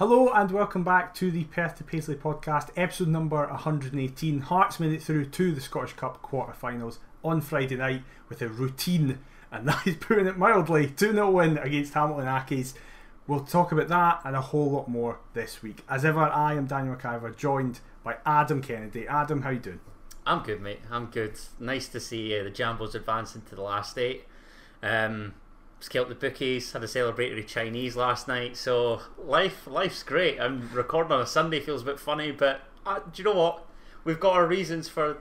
Hello and welcome back to the Perth to Paisley podcast, episode number 118. Hearts made it through to the Scottish Cup quarter-finals on Friday night with a routine, and that is putting it mildly, 2 0 win against Hamilton Accies. We'll talk about that and a whole lot more this week. As ever, I am Daniel McIver, joined by Adam Kennedy. Adam, how you doing? I'm good, mate. I'm good. Nice to see uh, the Jambos advance into the last eight. Um, scalped the bookies, had a celebratory Chinese last night. So life, life's great. I'm recording on a Sunday, feels a bit funny, but uh, do you know what? We've got our reasons for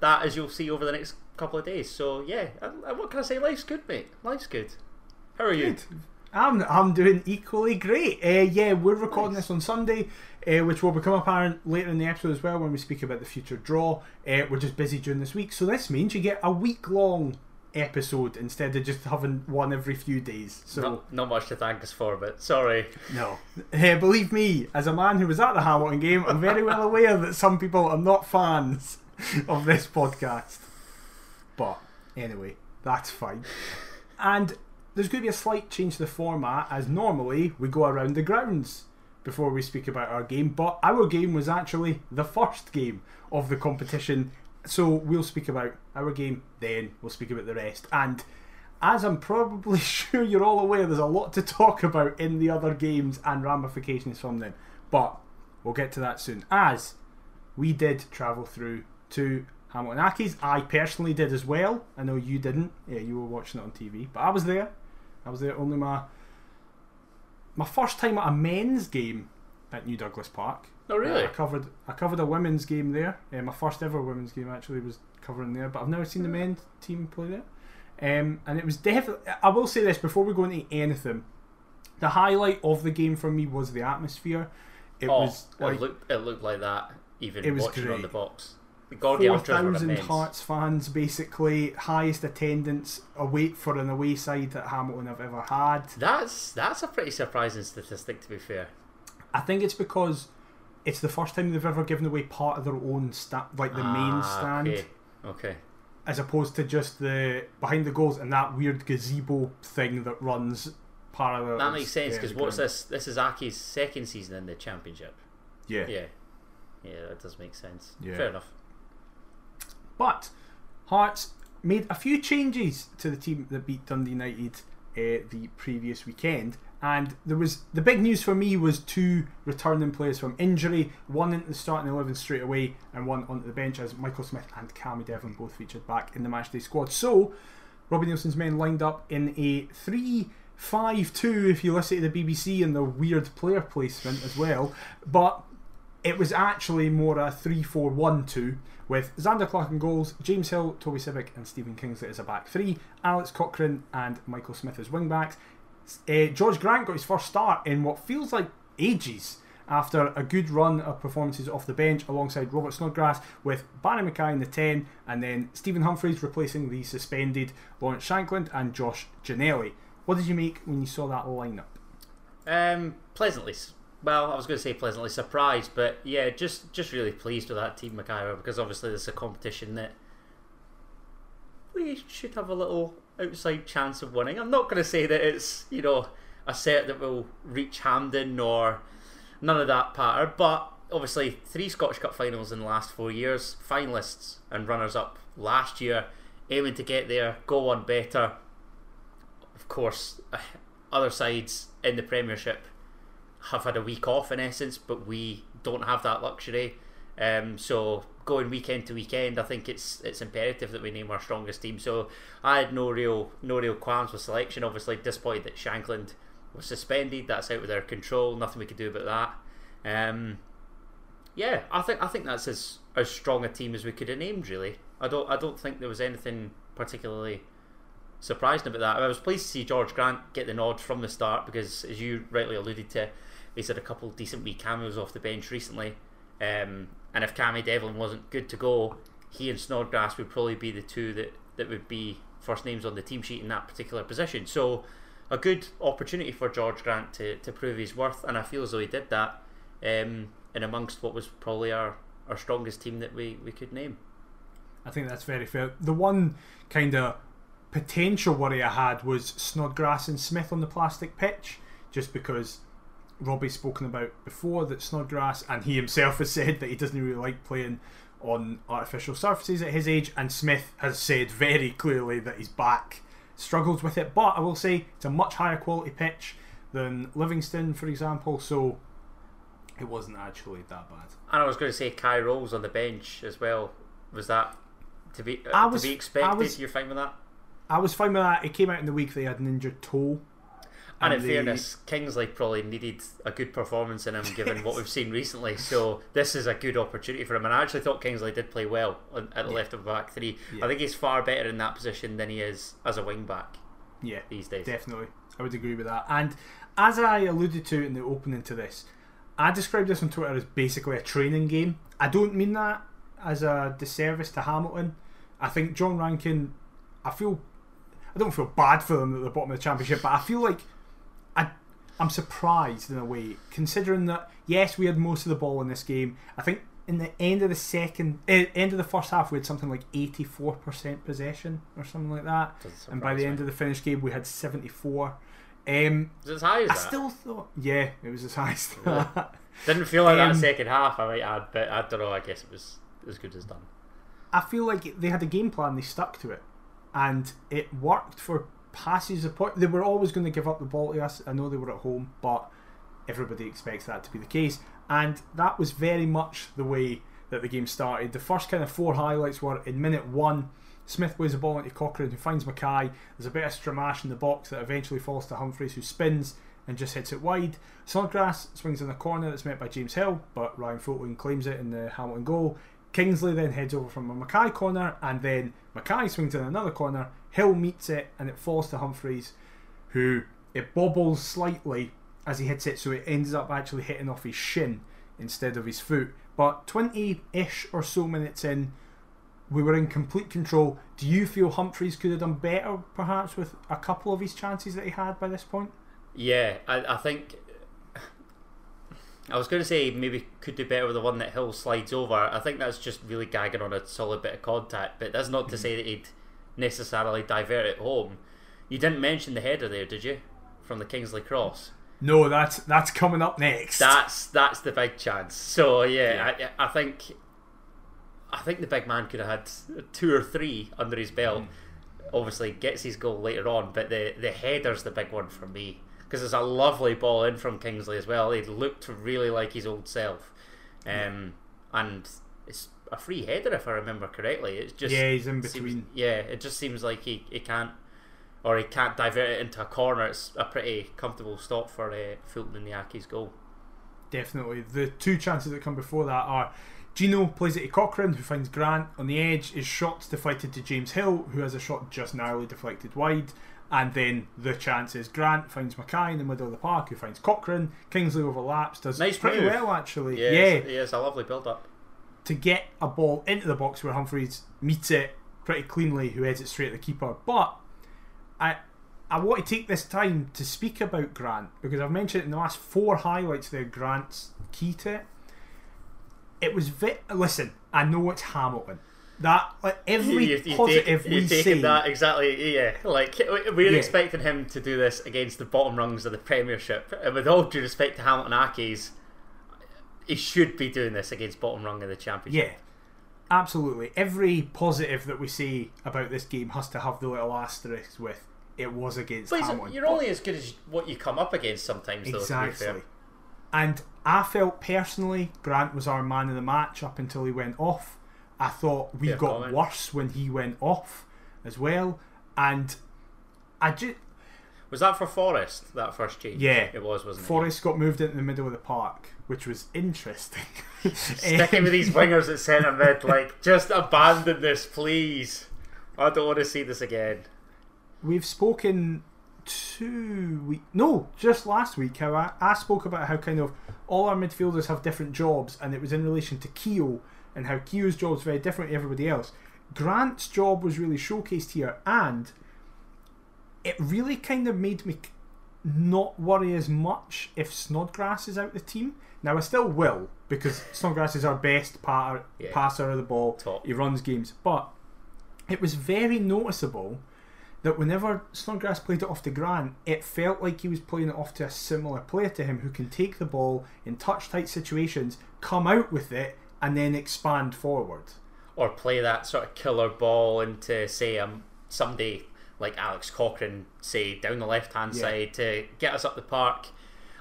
that, as you'll see over the next couple of days. So yeah, uh, what can I say? Life's good, mate. Life's good. How are you? Good. I'm I'm doing equally great. Uh, yeah, we're recording Nice. this on Sunday, uh, which will become apparent later in the episode as well when we speak about the future draw. Uh, we're just busy during this week, so this means you get a week long episode instead of just having one every few days. So Not, not much to thank us for, but sorry. no, uh, believe me, as a man who was at the Hamilton game, I'm very well aware that some people are not fans of this podcast. But anyway, that's fine. And there's going to be a slight change to the format, as normally we go around the grounds before we speak about our game. But our game was actually the first game of the competition, so we'll speak about our game, then we'll speak about the rest. And as I'm probably sure you're all aware, there's a lot to talk about in the other games and ramifications from them. But we'll get to that soon. As we did travel through to Hamilton Accies. I personally did as well. I know you didn't. Yeah, you were watching it on TV, but I was there. I was there. Only my my first time at a men's game at New Douglas Park. Oh, really? Uh, I covered I covered a women's game there. Uh, my first ever women's game actually was covering there, but I've never seen the men's team play there. Um, and it was definitely. I will say this before we go into anything. The highlight of the game for me was the atmosphere. It oh, was like it looked it looked like that even It was watching on the box. Four were. Hearts fans, basically highest attendance away for an away side that Hamilton have ever had. That's that's a pretty surprising statistic, to be fair. I think it's because it's the first time they've ever given away part of their own stand, like the main Ah, stand, Okay. okay. as opposed to just the behind the goals and that weird gazebo thing that runs parallel. That makes sense because what's this? This is Accies' second season in the championship. Yeah. Yeah, yeah, that does make sense. Yeah. Fair enough. But Hearts made a few changes to the team that beat Dundee United uh, the previous weekend. And there was the big news for me was two returning players from injury, one into the starting eleven straight away, and one onto the bench as Michael Smith and Cammy Devlin both featured back in the matchday squad. So Robbie Neilson's men lined up in a three-five-two, if you listen to the BBC and the weird player placement as well. But it was actually more a 3 4 1 2 with Zander Clark in goals, James Hill, Toby Sibbick, and Stephen Kingsley as a back three, Alex Cochrane and Michael Smith as wing backs. Uh, Jorge Grant got his first start in what feels like ages after a good run of performances off the bench alongside Robert Snodgrass with Barrie McKay in the 10 and then Stephen Humphrys replacing the suspended Lawrence Shankland and Josh Ginnelly. What did you make when you saw that lineup? Um, pleasantly, well, I was going to say pleasantly surprised, but yeah, just just really pleased with that team, McKay, because obviously there's a competition that we should have a little outside chance of winning. I'm not going to say that it's you know a set that will reach Hampden or none of that patter, but obviously three Scottish Cup finals in the last four years, finalists and runners up last year, aiming to get there, go on better. Of course, other sides in the Premiership have had a week off in essence, but we don't have that luxury. Um, so going weekend to weekend, I think it's it's imperative that we name our strongest team. So I had no real no real qualms with selection. Obviously, disappointed that Shankland was suspended. That's out of their control. Nothing we could do about that. Um, yeah, I think I think that's as as strong a team as we could have named. Really, I don't I don't think there was anything particularly surprising about that. I was pleased to see Jorge Grant get the nod from the start because, as you rightly alluded to, he's had a couple decent wee cameos off the bench recently. Um, and if Cammy Devlin wasn't good to go, he and Snodgrass would probably be the two that, that would be first names on the team sheet in that particular position. So, a good opportunity for Jorge Grant to, to prove his worth, and I feel as though he did that um, in amongst what was probably our, our strongest team that we, we could name. I think that's very fair. The one kind of potential worry I had was Snodgrass and Smith on the plastic pitch, just because Robbie's spoken about before that Snodgrass, and he himself has said that he doesn't really like playing on artificial surfaces at his age, and Smith has said very clearly that his back struggles with it. But I will say it's a much higher quality pitch than Livingston, for example, so it wasn't actually that bad. And I was going to say Kye Rowles on the bench as well. Was that to be uh, was- to be expected? was- You're fine with that? I was fine with that. It came out in the week they had an injured toe. And in they- fairness, Kingsley probably needed a good performance in him, given what we've seen recently. So this is a good opportunity for him. And I actually thought Kingsley did play well on, at the left of the back three. Yeah. I think he's far better in that position than he is as a wing back Yeah, these days. Definitely, I would agree with that. And as I alluded to in the opening to this, I described this on Twitter as basically a training game. I don't mean that as a disservice to Hamilton. I think John Rankin, I feel, I don't feel bad for them at the bottom of the championship, but I feel like I'm surprised in a way, considering that yes, we had most of the ball in this game. I think in the end of the second, eh, end of the first half, we had something like 84% possession or something like that and by the surprise end of the finished game we had 74 um, Is it as high as I that? still thought yeah it was as high as Yeah. that Didn't feel like Um, that second half, I might add, but I don't know, I guess it was as good as done. I feel like they had a game plan they stuck to it and it worked for passes the point. They were always going to give up the ball to us. I know they were at home but everybody expects that to be the case. And that was very much the way that the game started. The first kind of four highlights were in minute one Smith plays the ball into Cochrane who finds McKay. There's a bit of stramash in the box that eventually falls to Humphrys who spins and just hits it wide. Snodgrass swings in the corner. That's met by James Hill but Ryan Fulton claims it in the Hamilton goal. Kingsley then heads over from a McKay corner and then McKay swings in another corner Hill meets it and it falls to Humphrys who it bobbles slightly as he hits it so it ends up actually hitting off his shin instead of his foot but 20-ish or so minutes in we were in complete control do you feel Humphrys could have done better perhaps with a couple of his chances that he had by this point Yeah, I, I think. I was going to say maybe could do better with the one that Hill slides over. I think that's just really gagging on a solid bit of contact, but that's not to mm-hmm. say that he'd necessarily divert it home. You didn't mention the header there, did you? From the Kingsley cross. no that's that's coming up next That's that's the big chance. So yeah, I, I think I think the big man could have had two or three under his belt. Obviously, gets his goal later on, but the the header's the big one for me because it's a lovely ball in from Kingsley as well. He looked really like his old self, um, and it's a free header if I remember correctly. It's just yeah he's in seems- between yeah, it just seems like he, he can't or he can't divert it into a corner. It's a pretty comfortable stop for uh, Fulton and Accies' goal. Definitely. The two chances that come before that are Gino plays it to Cochrane, who finds Grant on the edge, is shot deflected to James Hill, who has a shot just narrowly deflected wide. And then the chance is Grant finds McKay in the middle of the park, who finds Cochrane. Kingsley overlaps, does Nice pretty move. well actually. Yeah, yeah, it's, yeah, it's a lovely build up. To get a ball into the box where Humphrys meets it pretty cleanly, who heads it straight at the keeper. But I I want to take this time to speak about Grant because I've mentioned in the last four highlights there. Grant's key to it. It was vi- listen. I know it's Hamilton. That like every You- you positive take, we say. that exactly. Yeah, like we- we're Yeah. expecting him to do this against the bottom rungs of the Premiership, and with all due respect to Hamilton Accies, he should be doing this against bottom rung of the Championship. Yeah, absolutely. Every positive that we say about this game has to have the little asterisk with it was against But you're only as good as what you come up against sometimes, though. To be Exactly. fair. And I felt personally Grant was our man of the match up until he went off. I thought we Fair got comment. worse when he went off as well. And I just Was that for Forrest that first change? Yeah. it was, wasn't Forrest got moved into the middle of the park, which was interesting. Sticking with these wingers at centre mid, like just abandon this, please. I don't want to see this again. We've spoken two week no, just last week how I, I spoke about how kind of all our midfielders have different jobs and it was in relation to Keo and how Keo's job is very different to everybody else. Grant's job was really showcased here and it really kind of made me not worry as much if Snodgrass is out of the team. Now I still will because Snodgrass is our best patter, Yeah. passer of the ball. Top. He runs games, but it was very noticeable that whenever Snodgrass played it off to Grant, it felt like he was playing it off to a similar player to him who can take the ball in touch tight situations, come out with it, and then expand forward. Or play that sort of killer ball into, say, um, somebody like Alex Cochrane, say, down the left hand Yeah. side to get us up the park.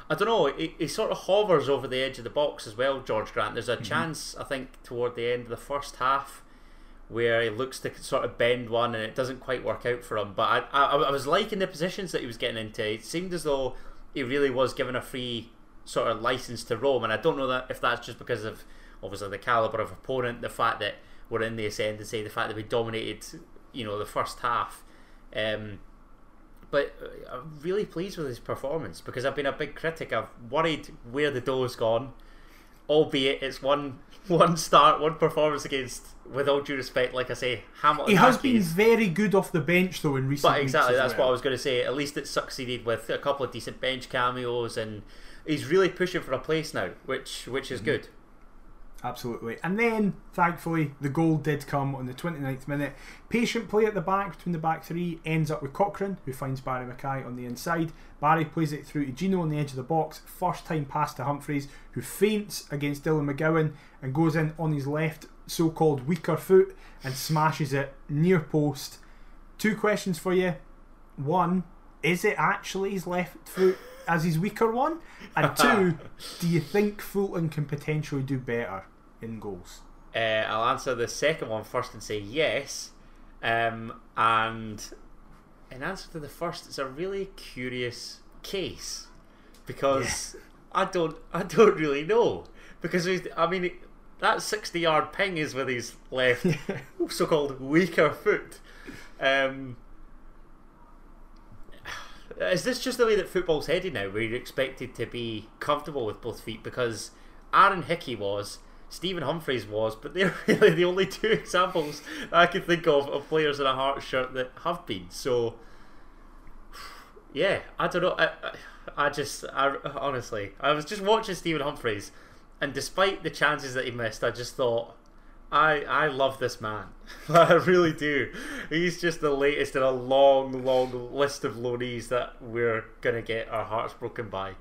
I don't know, he, he sort of hovers over the edge of the box as well, Jorge Grant. There's a chance, I think, toward the end of the first half where he looks to sort of bend one and it doesn't quite work out for him. But I, I, I was liking the positions that he was getting into. It seemed as though he really was given a free sort of license to roam, and I don't know that if that's just because of obviously the caliber of opponent, the fact that we're in the ascendancy, the fact that we dominated, you know, the first half. Um, but uh, I'm really pleased with his performance because I've been a big critic. I've worried where the dough's gone, albeit it's one one start, one performance against. With all due respect, like I say, Hamilton. He has been very good off the bench though in recent But exactly, that's well. what I was going to say. At least it succeeded with a couple of decent bench cameos, and he's really pushing for a place now, which which Mm-hmm. is good. Absolutely. And then, thankfully, the goal did come on the 29th minute. Patient play at the back between the back three ends up with Cochrane, who finds Barrie McKay on the inside. Barrie plays it through to Gino on the edge of the box. First time pass to Humphrys, who feints against Dylan McGowan and goes in on his left so called weaker foot and smashes it near post. Two questions for you. One, is it actually his left foot as his weaker one? And two, do you think Fulton can potentially do better in goals? Uh, I'll answer the second one first and say yes. Um, and in answer to the first, it's a really curious case because I don't I don't really know because I mean that sixty yard ping is with his left so called weaker foot. Um, is this just the way that football's headed now, where you're expected to be comfortable with both feet? Because Aaron Hickey was, Stephen Humphrys was, but they're really the only two examples I can think of of players in a Hearts shirt that have been. So, yeah, I don't know. I, I, I just, I honestly, I was just watching Stephen Humphrys, and despite the chances that he missed, I just thought. I, I love this man. I really do. He's just the latest in a long, long list of loanees that we're gonna get our hearts broken by.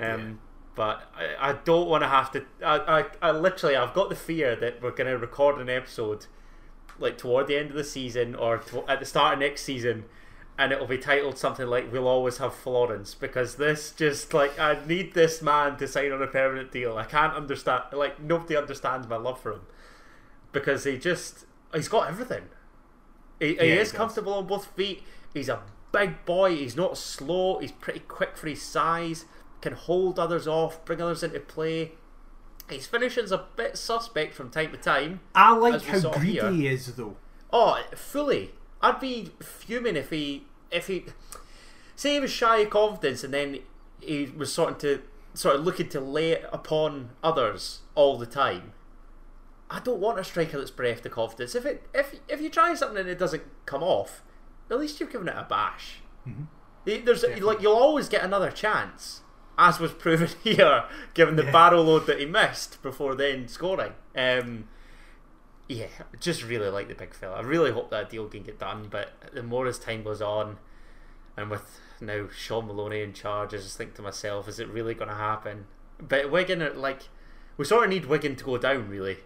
Um, But I, I don't want to have to. I, I, I literally, I've got the fear that we're gonna record an episode like toward the end of the season or to, at the start of next season, and it'll be titled something like "We'll always have Florence" because this just like I need this man to sign on a permanent deal. I can't understand. Like nobody understands my love for him because he just he's got everything. He, he Yeah, he is does. comfortable on both feet. He's a big boy. He's not slow. He's pretty quick for his size. Can hold others off, bring others into play. His finishing's a bit suspect from time to time. I like how greedy here. he is, though. Oh, fully. I'd be fuming if he if he say he was shy of confidence and then he was sort of to sort of looking to lay it upon others all the time. I don't want a striker that's bereft of confidence. If it if if you try something and it doesn't come off, at least you've given it a bash. Y- There's like you'll always get another chance, as was proven here, given the Yeah. barrel load that he missed before then scoring. Um, yeah, just really like the big fella. I really hope that deal can get done. But the more as time goes on, and with now Shaun Maloney in charge, I just think to myself, is it really going to happen? But Wigan, like, we sort of need Wigan to go down, really.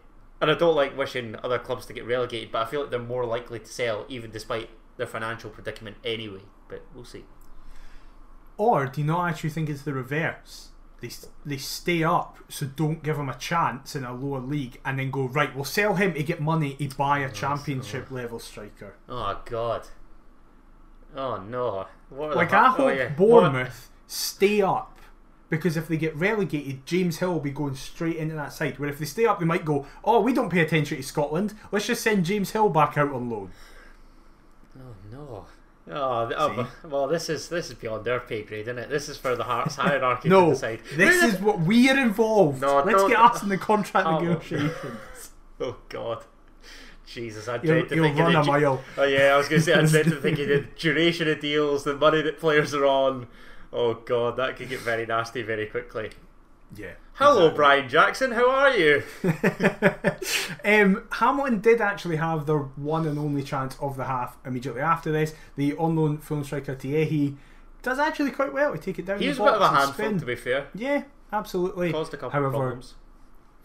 And I don't like wishing other clubs to get relegated, but I feel like they're more likely to sell, even despite their financial predicament anyway. But we'll see. Or do you not actually think it's the reverse? They, they stay up, so don't give him a chance in a lower league, and then go right. We'll sell him to get money to buy a oh, championship level striker. Oh God. Oh no. What Like I oh, hope yeah. Bournemouth stay up because if they get relegated, James Hill will be going straight into that side. Where if they stay up, they might go, "Oh, we don't pay attention to Scotland. Let's just send James Hill back out on loan." Oh no. Oh, oh, well, this is this is beyond their pay grade, isn't it? This is for the Hearts hierarchy to No, decide. this is what we are involved. No, Let's get us in the contract Oh. negotiations. Oh God. Jesus, I dread to you'll think of run the a mile. Oh yeah, I was going to say I dread to think of the duration of deals, the money that players are on. Oh God, that could get very nasty very quickly. Yeah. Hello, exactly. Brian Jackson. How are you? um, Hamilton did actually have their one and only chance of the half immediately after this. The unknown Fulham striker Tiehi does actually quite well to take it down. He was a bit of a handful, to be fair. Yeah, absolutely. Caused a couple However, of problems.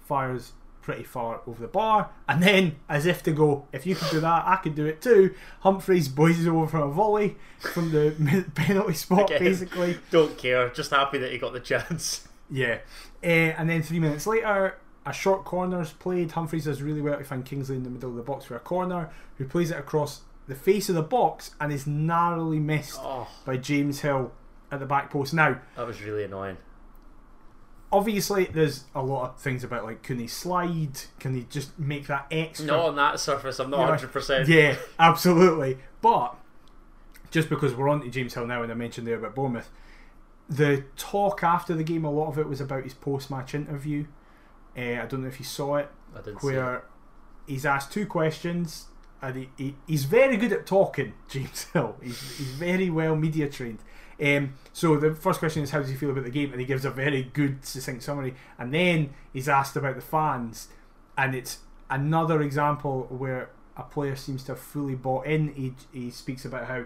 fires pretty far over the bar, and then, as if to go, if you can do that, I can do it too. Humphrys boys over from a volley from the penalty spot, Again. basically. Don't care. Just happy that he got the chance. Yeah. Uh, and then three minutes later, a short corner's played. Humphrys does really well to find Kingsley in the middle of the box for a corner, who plays it across the face of the box and is narrowly missed Oh, by James Hill at the back post. Now, that was really annoying. Obviously, there's a lot of things about like, can he slide? Can he just make that extra? Not on that surface. I'm not Yeah. 100%. Yeah, absolutely. But just because we're on to James Hill now, and I mentioned there about Bournemouth, the talk after the game, a lot of it was about his post-match interview. Uh, I don't know if you saw it, I didn't see where he's asked two questions, and he, he, he's very good at talking. James Hill, he's, he's very well media trained. Um, so the first question is how does he feel about the game, and he gives a very good succinct summary, and then he's asked about the fans, and it's another example where a player seems to have fully bought in. He, he speaks about how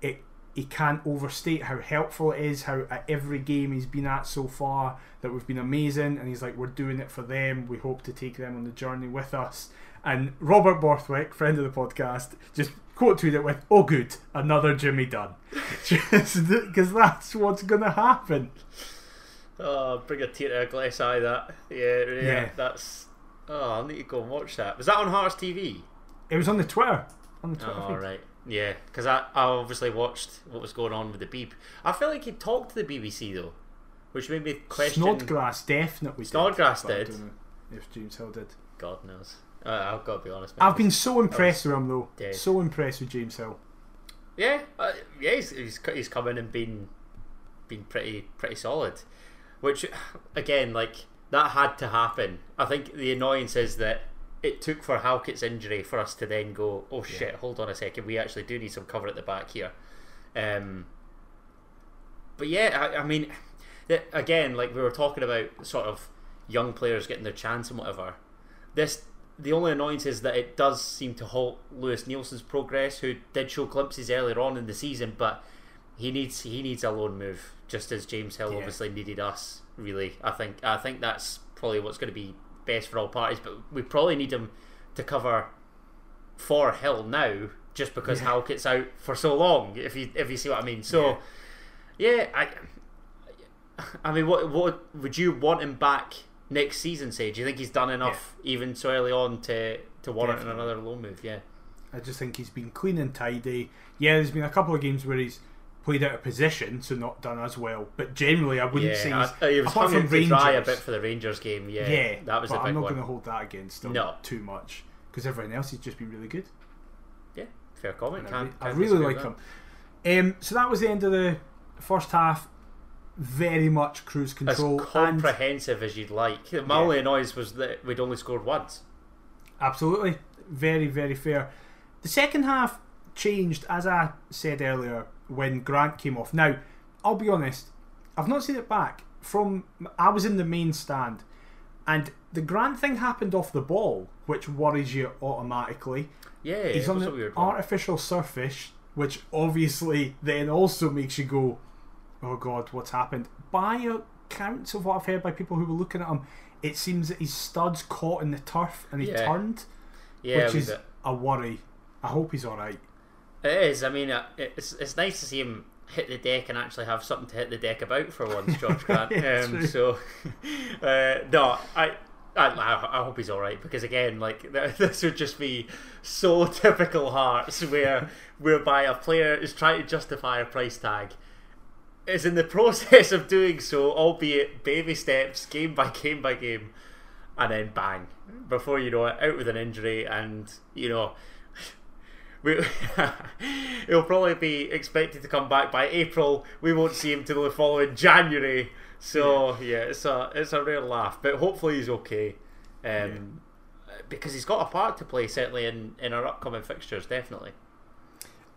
it he can't overstate how helpful it is, how at every game he's been at so far that we've been amazing, and he's like, we're doing it for them. We hope to take them on the journey with us. And Robert Borthwick, friend of the podcast, just quote tweeted with, "Oh, good, another Jimmy Dunne," because that's what's going to happen. Oh, bring a tear to a glass eye. That yeah, yeah, Yeah. That's. Oh, I need to go and watch that. Was that on Hearts TV? It was on the Twitter, on the Twitter. Oh, feed. right. Yeah, because I, I obviously watched what was going on with the Beeb. I feel like he talked to the BBC though, which made me question. Snodgrass definitely. did, Snodgrass but I did. don't know If James Hill did. God knows. Uh, I've got to be honest. I've been so impressed with him though. dead. So impressed with James Hill. Yeah, uh, yeah, he's, he's co- he's come in and been been pretty pretty solid. Which again, like that had to happen. I think the annoyance is that it took for Halkett's injury for us to then go, oh shit, hold on a second, we actually do need some cover at the back here. Um, but yeah, I, I mean, again, like we were talking about, sort of young players getting their chance and whatever. This the only annoyance is that it does seem to halt Lewis Neilson's progress, who did show glimpses earlier on in the season, but he needs he needs a loan move, just as James Hill Yeah. obviously needed us. Really, I think I think that's probably what's going to be best for all parties. But we probably need him to cover for Hill now, just because Yeah. Halkett's out for so long. If you if you see what I mean. So yeah, I I mean, what what would you want him back next season? Say, do you think he's done enough even so early on to to warrant Definitely. another loan move? Yeah, I just think he's been clean and tidy. Yeah, there's been a couple of games where he's played out of position, so not done as well. But generally, I wouldn't say yeah. he's. I, he was apart from Rangers, dry a bit for the Rangers game. Yeah, yeah that was. But I'm not going to hold that against him No. too much because everyone else has just been really good. Yeah, fair comment. I, Can't, I can't really like with him. Um, so that was the end of the first half. Very much cruise that. As control. and comprehensive as you'd like. My Yeah. only annoyance was that we'd only scored once. Absolutely. Very, very fair. The second half changed, as I said earlier, when Grant came off. Now, I'll be honest, I've not seen it back. From I was in the main stand, and the Grant thing happened off the ball, which worries you automatically. Yeah, He's on was the a weird one. artificial surface, which obviously then also makes you go, "Oh God, what's happened?" By accounts of what I've heard by people who were looking at him, it seems that his studs caught in the turf and he Yeah. turned yeah, which is a worry. I hope he's all right. It is. I mean, uh, it's it's nice to see him hit the deck and actually have something to hit the deck about for once, Jorge Grant. Yeah, um, so, uh, no, I, I I hope he's all right because again, like this would just be so typical Hearts, where whereby a player is trying to justify a price tag. Is in the process of doing so, albeit baby steps, game by game by game, and then bang, before you know it, out with an injury, and you know we, he'll probably be expected to come back by April. We won't see him till the following January. So yeah, it's a it's a real laugh, but hopefully he's okay, um, because he's got a part to play certainly in in our upcoming fixtures, definitely.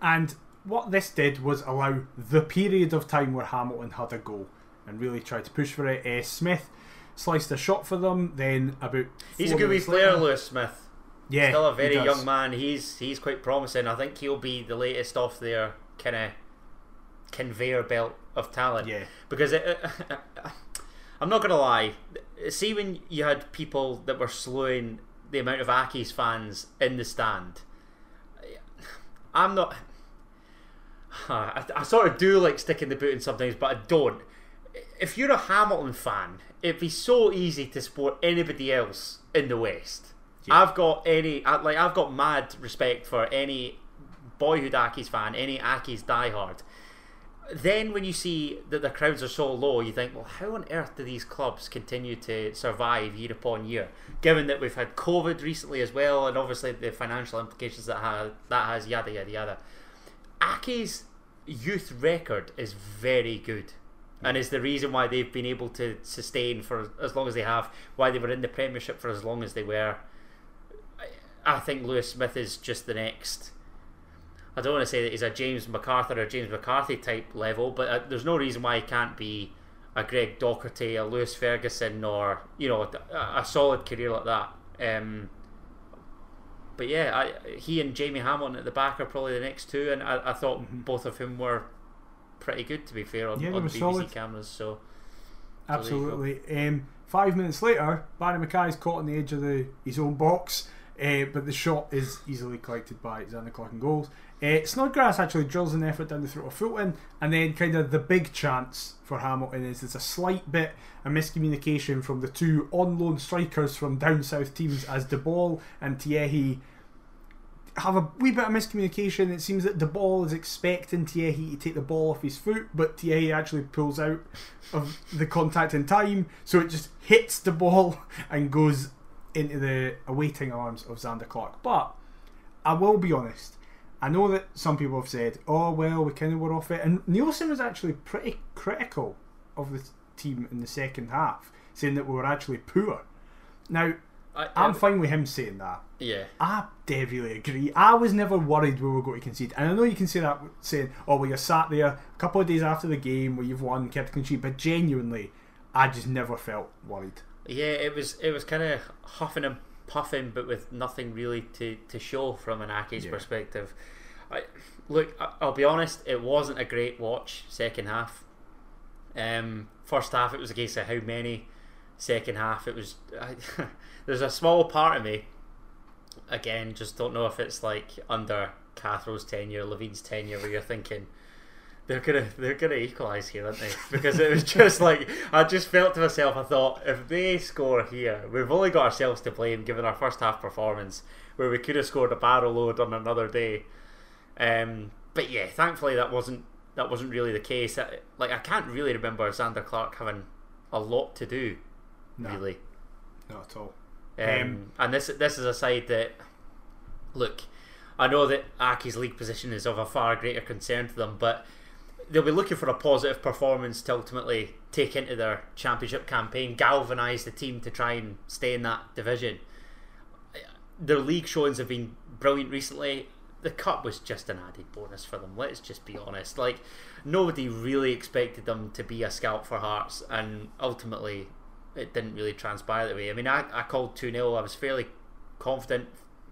And what this did was allow the period of time where Hamilton had a goal and really tried to push for it. Uh, Smith sliced a shot for them. Then about He's a good wee player, Lewis Smith. Yeah, Still a very young man. He's he's quite promising. I think he'll be the latest off their kind of conveyor belt of talent. Yeah, Because it, I'm not gonna lie. See when you had people that were slowing the amount of Accies fans in the stand. I'm not. I, I sort of do like sticking the boot in sometimes, but I don't. If you're a Hamilton fan, it'd be so easy to support anybody else in the West. Yeah. I've got any like I've got mad respect for any boyhood Accies fan, any Accies diehard. Then when you see that the crowds are so low, you think, well, how on earth do these clubs continue to survive year upon year? Given that we've had COVID recently as well, and obviously the financial implications that ha- that has, yada yada yada. Accies' youth record is very good, mm. and is the reason why they've been able to sustain for as long as they have, why they were in the Premiership for as long as they were. I, think Lewis Smith is just the next. I don't want to say that he's a James McArthur or James McCarthy type level, but uh, there's no reason why he can't be a Greg Docherty, a Lewis Ferguson, or you know a, a solid career like that. Um, but yeah, I, he and Jamie Hamilton at the back are probably the next two, and I, I thought both of whom were pretty good to be fair on, Yeah, on BBC solid. cameras. So absolutely. Um, five minutes later, Barrie McKay's caught on the edge of the his own box, uh, but the shot is easily collected by Zander Clark and goals. Uh, Snodgrass actually drills an effort down the throat of Fulton, and then kind of the big chance for Hamilton is there's a slight bit of miscommunication from the two on loan strikers from down south teams as De Ball and Tiehi have a wee bit of miscommunication. It seems that De Ball is expecting Tiehi to take the ball off his foot, but Tiehi actually pulls out of the contact in time, so it just hits the ball and goes into the awaiting arms of Zander Clark. But I will be honest, I know that some people have said, "Oh well, we kind of were off it," and Neilson was actually pretty critical of the team in the second half, saying that we were actually poor. Now, I, I'm fine with him saying that. yeah, I really agree. I was never worried we were going to concede, and I know you can say that saying, "Oh, well, you're sat there a couple of days after the game where you've won, kept clean sheet," but genuinely, I just never felt worried. Yeah, it was it was kind of huffing and puffing, but with nothing really to, to show from an Accies Yeah. perspective. I, look, I- I'll be honest, it wasn't a great watch. Second half, um, first half it was a case of how many. Second half it was. I, there's a small part of me. Again, just don't know if it's like under Cathro's tenure, Levein's tenure, where you're thinking they're gonna they're gonna equalise here, aren't they? Because it was just like I just felt to myself, I thought if they score here, we've only got ourselves to blame given our first half performance, where we could have scored a barrel load on another day. Um, but yeah, thankfully that wasn't that wasn't really the case. I, like I can't really remember Zander Clark having a lot to do, No, really. not at all. Um, Um, and this this is a side that, look, I know that Accies' league position is of a far greater concern to them, but they'll be looking for a positive performance to ultimately take into their championship campaign, galvanise the team to try and stay in that division. Their league showings have been brilliant recently. The cup was just an added bonus for them. Let's just be honest. Like nobody really expected them to be a scalp for Hearts, and ultimately it didn't really transpire that way. I mean, I, I called 2 0. I was fairly confident,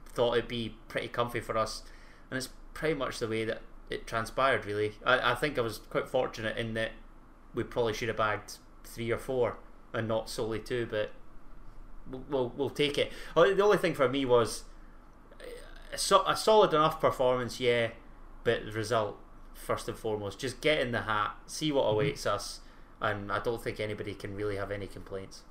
thought it'd be pretty comfy for us, and it's pretty much the way that it transpired, really. I, I think I was quite fortunate in that we probably should have bagged three or four and not solely two, but we'll, we'll, we'll take it. Oh, The only thing for me was a, so, a solid enough performance, yeah, but the result, first and foremost, just get in the hat, see what mm-hmm. awaits us, and I don't think anybody can really have any complaints.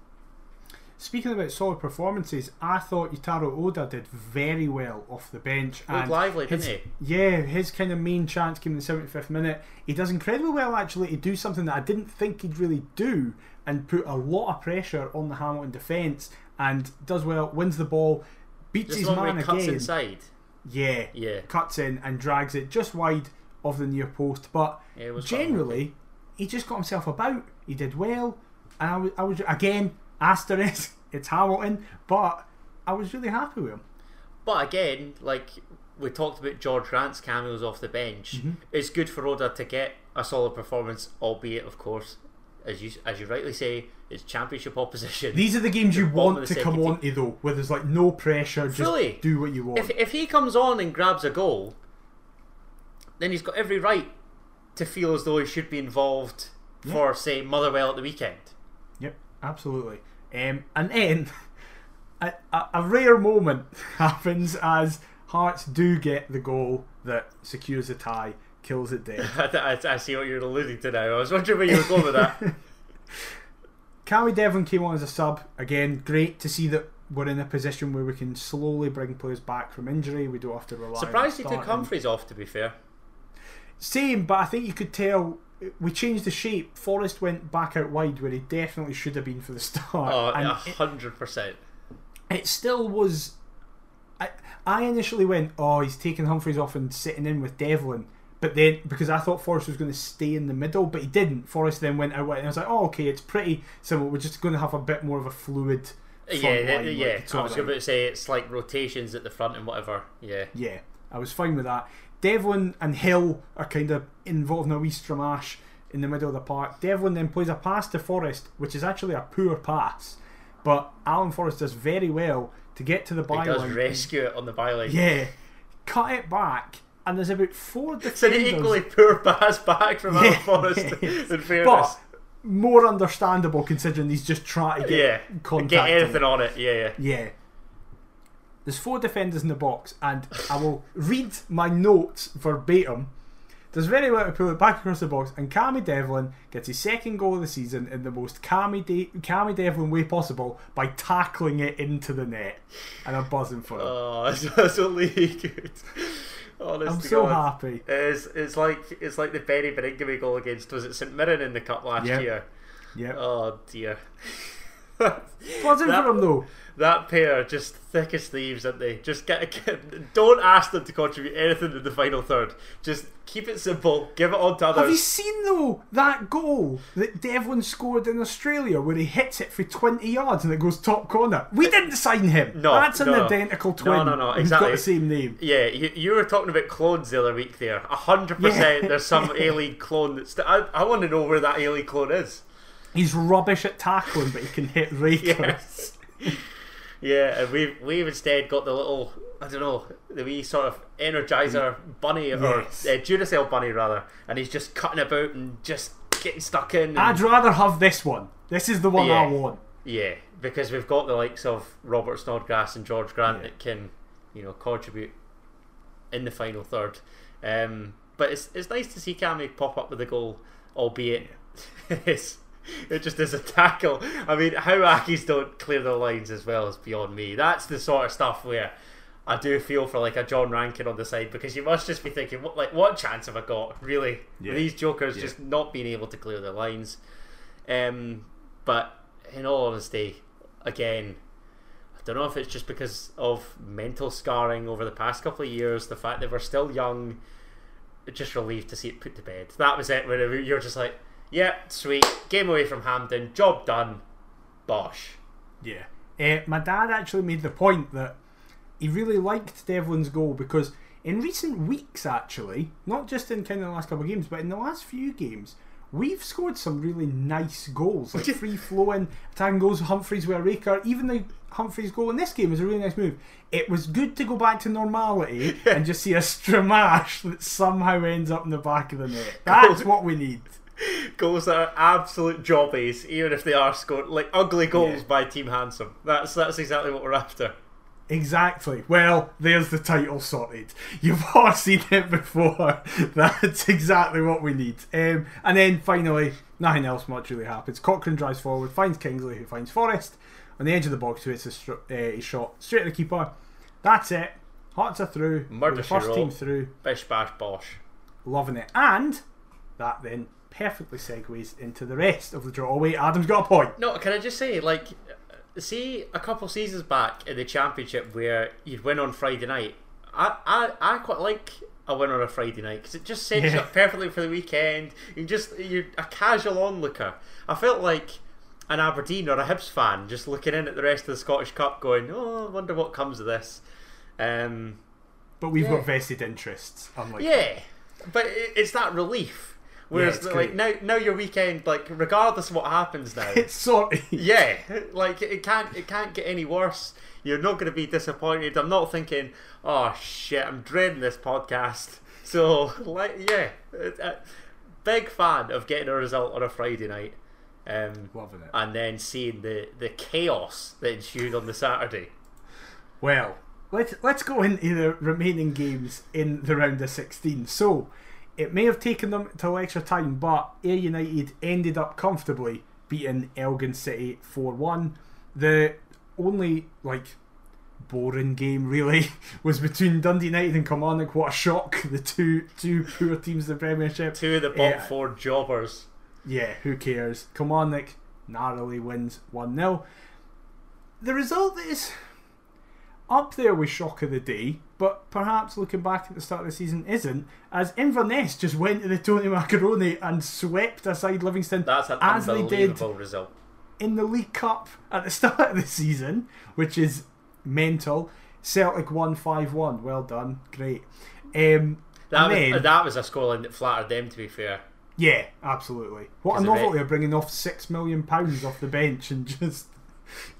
Speaking about solid performances, I thought Yutaro Oda did very well off the bench. Looked and lively, didn't he? Yeah, his kind of main chance came in the 75th minute. He does incredibly well actually to do something that I didn't think he'd really do and put a lot of pressure on the Hamilton defence and does well, wins the ball, beats Just his man cuts again. inside. Yeah, Yeah, cuts in and drags it just wide of the near post. But yeah generally, he just got himself about. He did well, and I was, I was again asterisk. It's Hamilton, but I was really happy with him. But again, like we talked about Jorge Grant's cameos off the bench, Mm-hmm. it's good for Oda to get a solid performance, albeit, of course, as you as you rightly say, It's championship opposition. These are the games you want to come on to though, where there's like no pressure, just do what you want. if if he comes on and grabs a goal, then he's got every right to feel as though he should be involved for say Motherwell at the weekend. Yep, absolutely. Um, and then a, a, a rare moment happens as Hearts do get the goal that secures the tie, kills it dead. I, I, I see what you're alluding to now. I was wondering where you were going with that. Cammy Devlin came on as a sub. Again, great to see that we're in a position where we can slowly bring players back from injury. We don't have to rely Surprised on he took. Humphrys off. To be fair, Same, but I think you could tell we changed the shape. Forrest went back out wide where he definitely should have been for the start. oh, and a hundred percent. it still was. I I initially went, oh, he's taking Humphrys off and sitting in with Devlin, but then because I thought Forrest was going to stay in the middle, but he didn't. Forrest then went out, wide, and I was like, oh, okay, it's pretty similar. We're just going to have a bit more of a fluid. Yeah, line, yeah, like, yeah. I was about to say it's like rotations at the front and whatever. Yeah, Yeah, I was fine with that. Devlin and Hill are kind of involved in a wee stramash in the middle of the park. Devlin then plays a pass to Forrest, which is actually a poor pass, but Alan Forrest does very well to get to the byline. he does rescue it on the byline. Yeah, cut it back, and there's about four It's an equally poor pass back from Alan Forrest. yes. In fairness, but more understandable considering he's just trying to get yeah, contact. get on anything it. on it. Yeah, yeah. Yeah. There's four defenders in the box, and I will read my notes verbatim. Does very well to pull it back across the box, and Cammy Devlin gets his second goal of the season in the most Cammy, De- Cammy Devlin way possible by tackling it into the net. And I'm buzzing for him. Oh, that's, that's only good. Honest I'm so God. happy. It's, it's like it's like the Beni Baningime goal against was it St Mirren in the cup last Yep. year. Yeah. Oh dear. buzzing that- for him though. That pair just thick as thieves, aren't they? Just get, get don't ask them to contribute anything to the final third. Just keep it simple. Give it on to others. Have you seen though that goal that Devlin scored in Australia where he hits it for 20 yards and it goes top corner? We uh, didn't sign him. No, That's an no. identical twin. no, no, who's exactly. got the same name. Yeah, you, you were talking about clones the other week there. A hundred percent. There's some A League clone that's. I, I want to know where that A League clone is. He's rubbish at tackling, but he can hit rakers. Yes. Yeah, and we've we've instead got the little I don't know the wee sort of Energizer bunny or Yes. uh, Duracell bunny rather, and he's just cutting about and just getting stuck in. and- I'd rather have this one. This is the one I Yeah. want. yeah, because we've got the likes of Robert Snodgrass and Jorge Grant Yeah. that can you know contribute in the final third. Um, but it's it's nice to see Cammy pop up with a goal, albeit it's. It just is a tackle. I mean, how Accies don't clear the lines as well is beyond me. That's the sort of stuff where I do feel for like a John Rankin on the side because you must just be thinking, what like what chance have I got really? Yeah. These jokers Yeah. just not being able to clear the lines. Um, but in all honesty, again, I don't know if it's just because of mental scarring over the past couple of years, the fact that we're still young, just relieved to see it put to bed. That was it. When you're just like, yeah, sweet, game away from Hampden, job done, bosh. Yeah. Uh, my dad actually made the point that he really liked Devlin's goal because in recent weeks, actually, not just in kind of the last couple of games, but in the last few games, we've scored some really nice goals, like free flowing attacking goals. Humphrys with a raker, even the Humphrys goal in this game was a really nice move. It was good to go back to normality and just see a stramash that somehow ends up in the back of the net. That's what we need. Goals that are absolute jobbies, even if they are scored like ugly goals Yeah. by Team Handsome. That's that's exactly what we're after. Exactly. Well, there's the title sorted. You've all seen it before. That's exactly what we need. Um, and then finally, nothing else much really happens. Cochrane drives forward, finds Kingsley, who finds Forrest on the edge of the box, who hits a, str- uh, a shot straight at the keeper. That's it. Hearts are through. Murder, the first wrote. team through. Bish bash bosh. Loving it. And that then perfectly segues into the rest of the draw. Oh, wait, Adam's got a point. No, can I just say, like, see a couple seasons back in the championship where you'd win on Friday night. I I, I quite like a win on a Friday night because it just sets you up perfectly for the weekend. You just you're a casual onlooker. I felt like an Aberdeen or a Hibs fan just looking in at the rest of the Scottish Cup, going, "Oh, I wonder what comes of this." Um, But we've Yeah. got vested interests, unlike yeah, but it's that relief Whereas it's like now, now your weekend, like regardless of what happens now, It's sorted. yeah, like it can't it can't get any worse. You're not going to be disappointed. I'm not thinking, oh shit, I'm dreading this podcast. So like yeah, it- uh, big fan of getting a result on a Friday night, um, Loving it. and then seeing the the chaos that ensued on the Saturday. Well, let's let's go into the remaining games in the round of 16. So, it may have taken them till extra time, but Ayr United ended up comfortably beating Elgin City 4-1. The only like boring game really was between Dundee United and Kilmarnock. What a shock! The two two poor teams in the Premiership. Two of the bottom Yeah. four jobbers. Yeah, who cares? Kilmarnock narrowly wins 1 0. The result is up there with shock of the day, but perhaps looking back at the start of the season isn't, as Inverness just went to the Tony Macaroni and swept aside Livingston That's an as they did result. in the League Cup at the start of the season, which is mental. Celtic won 5 1. Well done. Great. Um, That was, then- that was a scoreline that flattered them. To be fair, Yeah, absolutely. What a Because of it- novelty of bringing off six million pounds off the bench and just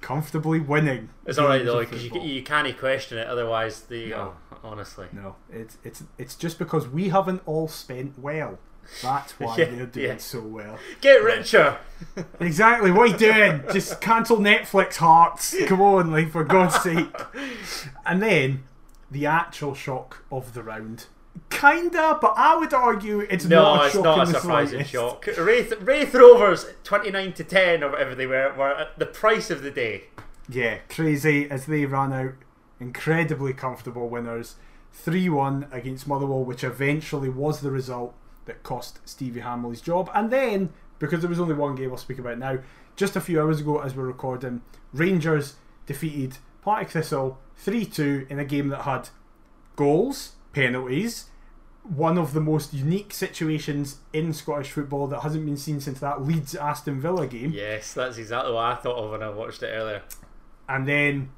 comfortably winning. it's all right though because you, you can't question it. Otherwise, the No. oh, honestly, No, it's it's it's just because we haven't all spent well. That's why Yeah, they're doing yeah. so well. get richer. Exactly. What are you doing? Just cancel Netflix, hearts. Come on, like for God's sake. And then the actual shock of the round. Kinda, but I would argue it's No, not a it's shock not a surprising slightest. shock. Raith, Raith Rovers, twenty nine to ten or whatever they were, were at the price of the day. Yeah, crazy as they ran out incredibly comfortable winners. 3 1 against Motherwell, which eventually was the result that cost Stevie Hammell his job. And then, because there was only one game I'll speak about now, just a few hours ago as we're recording, Rangers defeated Partick Thistle 3 2 in a game that had goals, penalties, one of the most unique situations in Scottish football that hasn't been seen since that Leeds Aston Villa game. Yes, that's exactly what I thought of when I watched it earlier. and then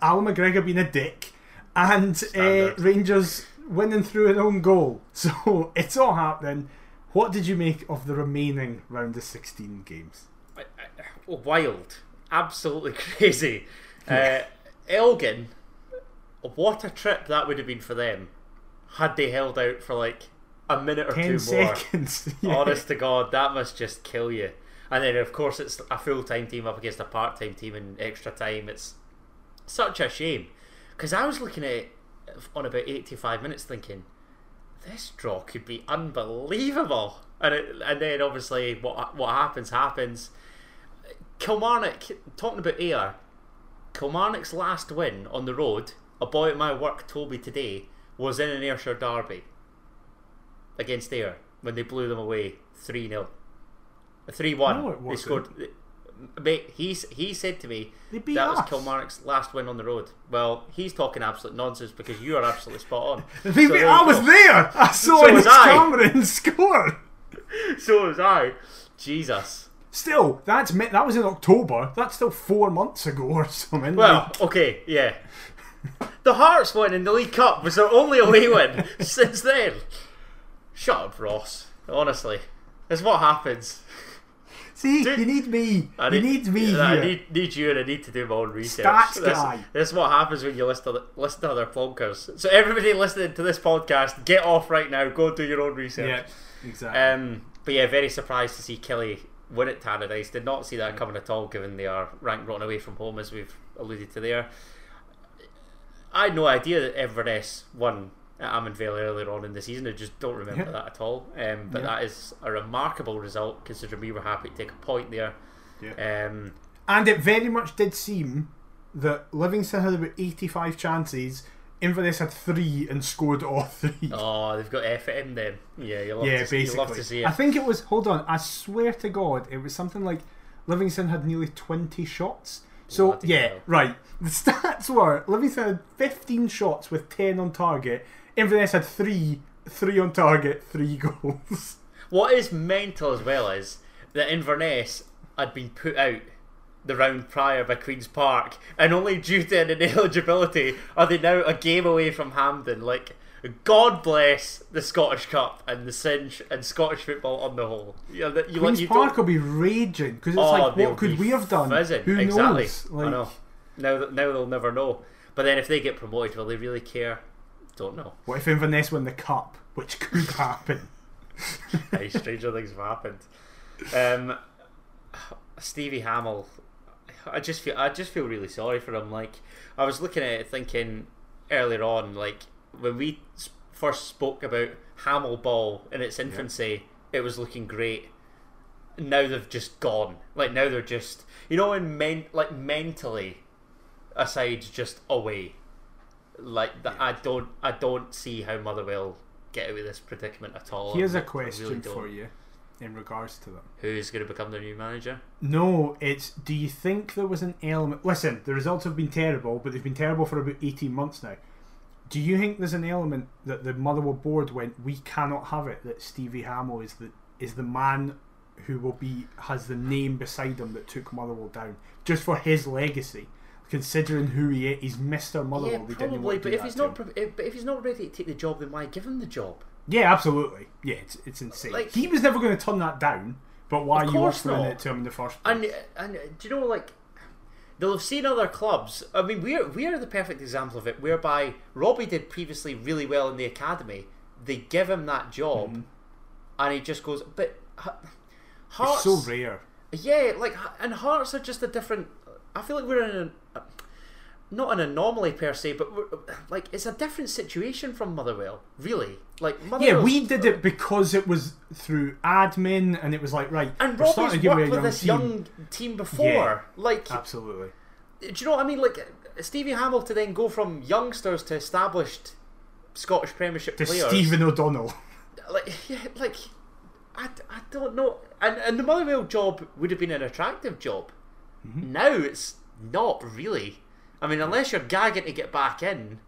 Allan McGregor being a dick, and uh, Rangers winning through an own goal. So it's all happening. What did you make of the remaining round of 16 games? Wild, absolutely crazy. Uh, Elgin, what a trip that would have been for them had they held out for like a minute or 10 two more. Yeah. Honest to God, that must just kill you. And then, of course, it's a full time team up against a part time team in extra time. It's such a shame. Because I was looking at it on about 85 minutes thinking, this draw could be unbelievable. And, it, and then, obviously, what, what happens, happens. Kilmarnock, talking about Ayr, Kilmarnock's last win on the road, a boy at my work told me today, was in an Ayrshire derby against Ayr when they blew them away 3 0. 3 1. They scored. Mate, he's, he said to me that was us. Kilmarnock's last win on the road. Well, he's talking absolute nonsense because you are absolutely spot on. So I was there! I saw So it was his camera and score! So was I. Jesus. Still, that's that was in October. That's still four months ago or something. Well, okay, yeah. The Hearts win in the League Cup was their only away win since then. Shut up, Ross. Honestly, that's what happens. see, dude, you need me. I you need me I here. need, need you, and I need to do my own research. Stats this, guy. This is what happens when you listen to, listen to other plonkers. So everybody listening to this podcast, get off right now. Go do your own research. yeah, exactly. Um, but yeah, very surprised to see Killie win at Tannadice. Did not see that coming at all, given they are ranked rotten away from home, as we've alluded to there. I had no idea that Inverness won at Almondvale earlier on in the season. I just don't remember Yeah. that at all. Um, but Yeah. that is a remarkable result, considering we were happy to take a point there. Yeah. Um, And it very much did seem that Livingston had about 85 chances. Inverness had three and scored all three. oh, they've got effort in them. Yeah, you love, yeah, to, basically. love to see I think it was. Hold on. I swear to God, it was something like Livingston had nearly 20 shots. So yeah, right. The stats were Livingston had 15 shots with 10 on target. Inverness had three, three on target, three goals. What is mental as well is that Inverness had been put out the round prior by Queen's Park, and only due to an ineligibility are they now a game away from Hampden. Like God bless the Scottish Cup and the cinch and Scottish football on the whole. You, know, you, Queen's you Park don't- will be raging because it's Oh, like, what could we have done? fizzing. Who exactly. knows? I know. Now, now they'll never know. But then if they get promoted, will they really care? Don't know. What if Inverness win the cup, which could happen? Hey, stranger things have happened. Um, Stevie Hammell, I just feel I just feel really sorry for him. Like I was looking at it, thinking earlier on, like when we first spoke about Hammell ball in its infancy, it was looking great. Now they've just gone. Like now they're just you know, in men like mentally, aside just away. Like that, I don't I don't see how Motherwell get out of this predicament at all. Here's a really question don't. for you in regards to them. Who's going to become their new manager? No, it's do you think there was an element? Listen, the results have been terrible, but they've been terrible for about 18 months now. Do you think there's an element that the Motherwell board went, we cannot have it that Stevie Hammell is the is the man who will be has the name beside him that took Motherwell down just for his legacy, considering who he is, he's Mr. Motherwell. yeah, probably. But if he's not, pre- eh, if, but if he's not ready to take the job, then why give him the job? yeah, absolutely, yeah, it's it's insane. Like- he was never going to turn that down, but why are you offering not. it to him in the first place? And and do you know like they'll have seen other clubs. I mean, we're we're the perfect example of it, whereby Robbie did previously really well in the academy. They give him that job, mm-hmm. and he just goes. But Hearts, it's so rare. yeah, like and Hearts are just a different. I feel like we're in a, uh, not an anomaly per se, but we're, like it's a different situation from Motherwell. Really, like Yeah, we did it because it was through admin, and it was like right. And Robbie's to worked with this team. young team before. Yeah. Like, Absolutely. do you know what I mean? Like, Stevie Hammell to then go from youngsters to established Scottish Premiership To players. Stephen O'Donnell. Like, yeah, like, I, I don't know. And, and the Motherwell job would have been an attractive job. Mm-hmm. Now it's not really. I mean, unless you're gagging to get back in,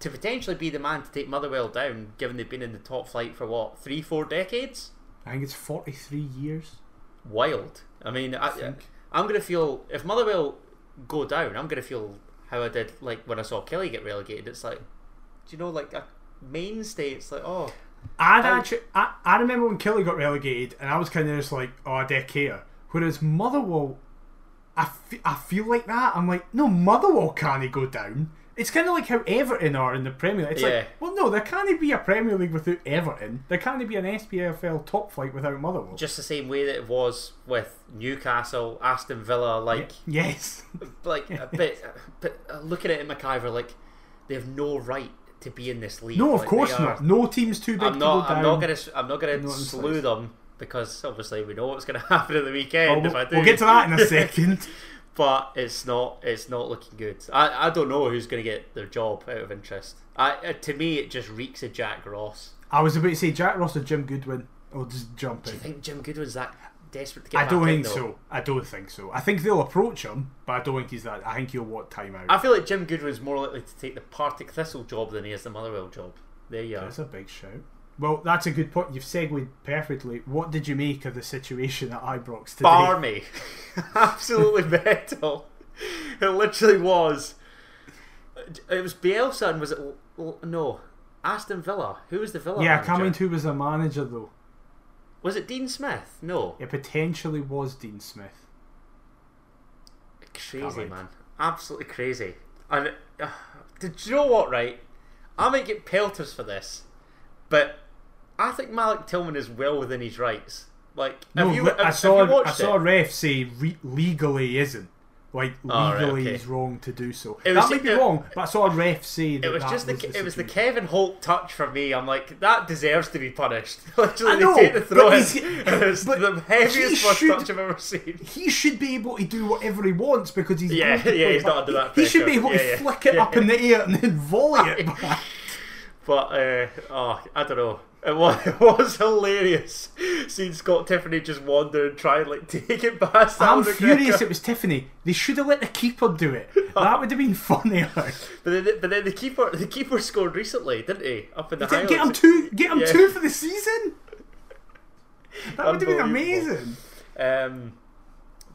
to potentially be the man to take Motherwell down, given they've been in the top flight for what, three, four decades? I think it's forty-three years. wild. I mean, I, think. I'm gonna feel if Motherwell go down, I'm gonna feel how I did like when I saw Killie get relegated. It's like, do you know, like a mainstay? It's like, oh, I'd Oh. actually, I, I remember when Killie got relegated, and I was kind of just like, oh, I don't care. Whereas Motherwell, I, I feel like that. I'm like, no, Motherwell can't go down. It's kind of like how Everton are in the Premier League. It's Yeah. like, well, no, there can't be a Premier League without Everton. There can't be an SPFL top flight without Motherwell. just the same way that it was with Newcastle, Aston Villa. Like, yes. like, a bit, but uh, looking at it, McIver, like they have no right to be in this league. no, of Like, course are- not. No team's too big I'm to not. down. I'm not gonna. I'm not gonna slew them because obviously we know what's gonna happen at the weekend. Oh, if I we'll, do. we'll get to that in a second. But it's not it's not looking good. I, I don't know who's going to get their job out of interest. I uh, to me it just reeks of Jack Ross. I was about to say Jack Ross or Jim Goodwin. I'll just jump Do you think Jim Goodwin's that desperate to get I don't in, think though? so. I don't think so. I think they'll approach him, but I don't think he's that. I think he'll want time out. I feel like Jim Goodwin's more likely to take the Partick Thistle job than he is the Motherwell job. There you are. That's a big shout. Well, that's a good point. You've segued perfectly. What did you make of the situation at Ibrox today? Barmy, absolutely mental. It literally was. It was Bielsa and was it no Aston Villa? Who was the Villa? yeah, I manager? can't remember who was the manager though. Was it Dean Smith? No. It potentially was Dean Smith. Crazy man, absolutely crazy. And uh, did you know what? Right, I might get pelters for this, but I think Malik Tillman is well within his rights. Like, No, you? I saw. I saw it? a ref say re- legally isn't. Like Oh, right, legally, okay. he's wrong to do so. It that was- might be it- wrong, but I saw a ref say that It was that just the, was it was the. Kevin Holt touch for me. I'm like that deserves to be punished. Literally, I know, they take the throw but he's- but the heaviest he first should- touch I've ever seen. he should be able to do whatever he wants because he's Yeah, yeah, he's not under that He should be pressure. able to Yeah, yeah. flick it Yeah, up in the air and then volley it back. But uh, oh, I don't know. It was, it was hilarious seeing Scott Tiffoney just wander and try and like take it past. I'm Alan furious it was Tiffoney. They should have let the keeper do it. That would have been funnier. But then, but then the keeper, the keeper scored recently, didn't he? Up in the Get, get him two. Get him Yeah. two for the season. That would have been amazing. Um,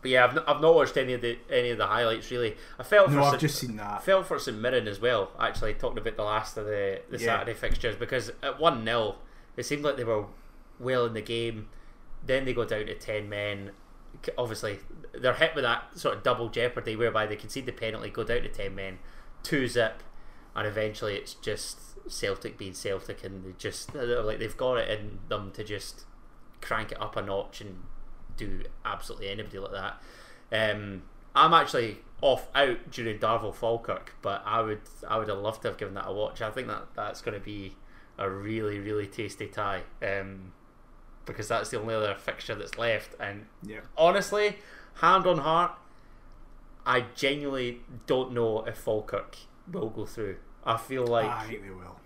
But yeah, I've not, I've not watched any of the any of the highlights really. I felt No, for I've St- just seen that. felt for St Mirren as well. Actually, talking about the last of the the Yeah. Saturday fixtures because at one 0 it seemed like they were well in the game. Then they go down to ten men. Obviously, they're hit with that sort of double jeopardy whereby they concede the penalty, go down to ten men, two zip, and eventually it's just Celtic being Celtic, and they just like they've got it in them to just crank it up a notch and do absolutely anybody like that. Um, I'm actually off out during Darvel Falkirk, but I would I would have loved to have given that a watch. I think that that's going to be a really really tasty tie um, because that's the only other fixture that's left. And Yeah. honestly, hand on heart, I genuinely don't know if Falkirk will go through. I feel like, I think they will.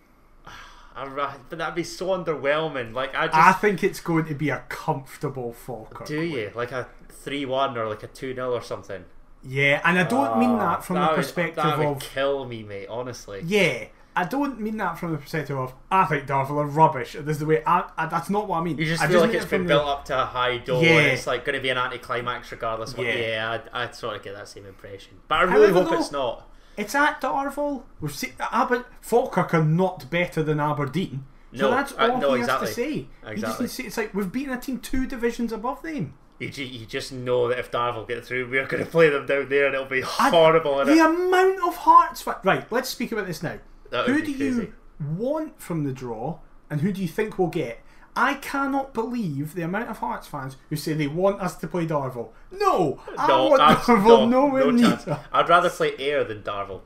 I, but that'd be so underwhelming. Like I just I think it's going to be a comfortable Falkirk. do win. you like a three one or like a two 0 or something. Yeah, and I don't mean Ah, that from that the would- perspective that would of kill me, mate. Honestly, yeah. I don't mean that from the perspective of I think Darvel are rubbish. This is the way. I, I, that's not what I mean. you just I feel like it's it been the- built up to a high door. Yeah. and it's like going to be an anticlimax regardless. Of what, Yeah. yeah, I, I sort of get that same impression, but I really However, hope though- it's not. It's at Darvel. We've seen Aber- Falkirk are not better than Aberdeen. So No, that's uh, all no, he exactly. has to say. Just Exactly. it's like we've beaten a team two divisions above them. You, you just know that if Darvel get through, we're going to play them down there, and it'll be horrible. The And amount of Hearts right. Let's speak about this now. That Who do crazy. you want from the draw, and who do you think we'll get? I cannot believe the amount of Hearts fans who say they want us to play Darvel. No, I no, want Darvel no, nowhere no near. I'd rather play Ayr than Darvel.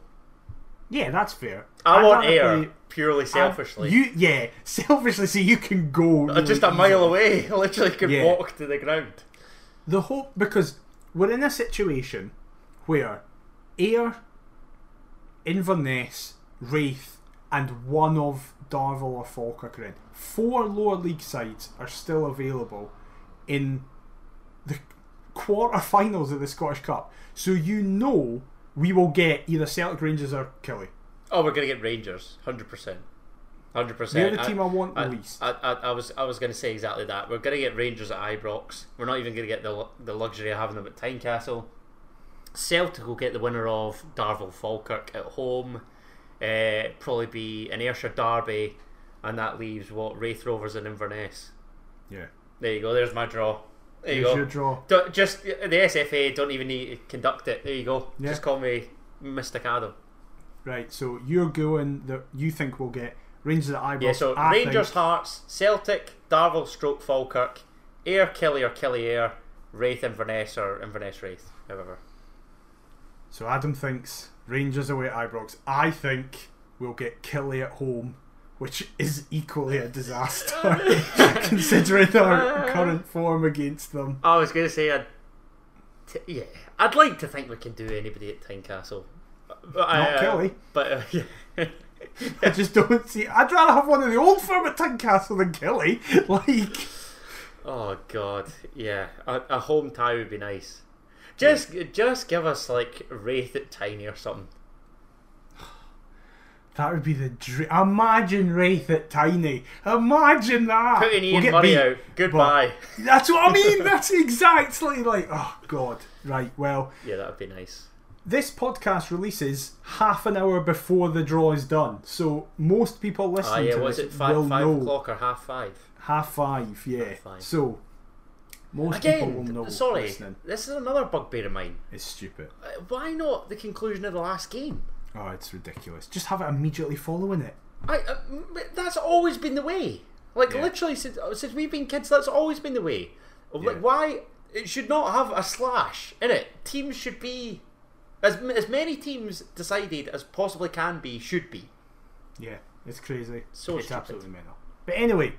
Yeah, that's fair. I I'd want Ayr play- purely selfishly. You yeah, selfishly, so you can go Uh, really just a mile away, I literally could Yeah. walk to the ground. The hope because we're in a situation where Ayr, Inverness, Raith, and one of Darvel or Falkirk are in. Four lower league sides are still available in the quarter-finals of the Scottish Cup. So you know we will get either Celtic Rangers or Killie. Oh, we're gonna get Rangers, hundred percent, They're the team I, want I, least. I, I, I was I was going to say exactly that. We're going to get Rangers at Ibrox. We're not even going to get the the luxury of having them at Tynecastle. Celtic will get the winner of Darvel Falkirk at home. Uh, probably be an Ayrshire derby, and that leaves what Raith Rovers and Inverness. yeah. There you go. There's my draw. There you Here's go. your draw. Don't- just the SFA don't even need to conduct it. There you go. Yeah. Just call me Mystic Adam. Right, so you're going that you think we'll get Rangers at Ibrox. Yeah, so I Rangers, think- Hearts, Celtic, Darvel, Stroke, Falkirk, Ayr Killie or Killie Ayr, Raith, Inverness or Inverness Raith, however. So Adam thinks Rangers away at Ibrox. I think we'll get Killie at home, which is equally a disaster considering our current form against them. I was going to say, I'd, t- yeah, I'd like to think we can do anybody at Tynecastle. But, Not uh, Killie. But uh, yeah. I just don't see. I'd rather have one of the old firm at Tynecastle than Killie. Like, oh god, yeah, a, a home tie would be nice. Just, just give us like Raith at Tiny or something. that would be the dream. Imagine Raith at Tiny. Imagine that. Putting We'll Ian get Murray beat, out. Goodbye. That's what I mean. That's exactly like. Oh God. Right. Well. Yeah, that would be nice. This podcast releases half an hour before the draw is done, so most people Ah, listening yeah, to was this it five, will five know o'clock or half five? half five. Yeah, Half five. so most people will Again, know. sorry, listening. this is another bugbear of mine. it's stupid. Uh, Why not the conclusion of the last game? Oh, it's ridiculous. Just have it immediately following it. I, uh, that's always been the way. Like Yeah. literally since since we've been kids, that's always been the way. Like Yeah. why it should not have a slash in it. Teams should be as as many teams decided as possibly can be should be. Yeah, it's crazy. So it's stupid. absolutely mental. But anyway,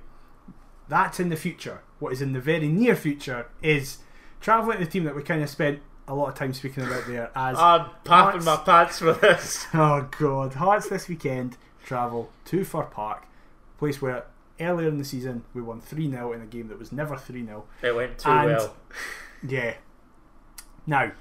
that's in the future. What is in the very near future is traveling to the team that we kind of spent a lot of time speaking about there as I'm Hearts- my pants for this. Oh god, Hearts this weekend travel to Fir Park, place where earlier in the season we won 3 0 in a game that was never 3 0. It went too And- well. Yeah. Now,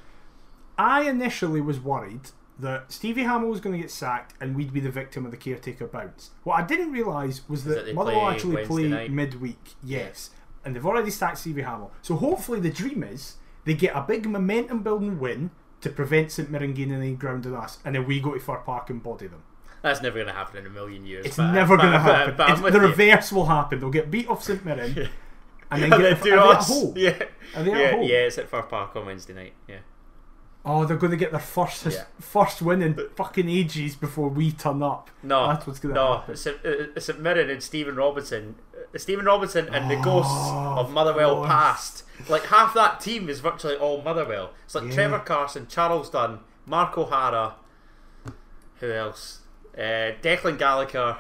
I initially was worried that Stevie Hammell was going to get sacked and we'd be the victim of the caretaker bounce. What I didn't realise was that that, they Motherwell actually Wednesday play night? midweek, yes. And they've already sacked Stevie Hammell. So hopefully the dream is They get a big momentum building win to prevent St Mirren gaining any ground on us, and then we go to Fir Park and body them. That's never going to happen in a million years. It's but- never going to happen. but It's- the you. reverse will happen. They'll get beat off St Mirren, and then And get are do they at home. Yeah. Are they at yeah, home? yeah, it's at Fir Park on Wednesday night. Yeah. Oh, they're going to get their first Yeah. first win in fucking ages before we turn up. No, That's what's gonna no. happen. Uh, St Mirren and Stephen Robinson, uh, Stephen Robinson and the Oh, ghosts of Motherwell of past. Like half that team is virtually all Motherwell. It's like Yeah. Trevor Carson, Charles Dunne, Mark O'Hara. Who else? Uh, Declan Gallagher,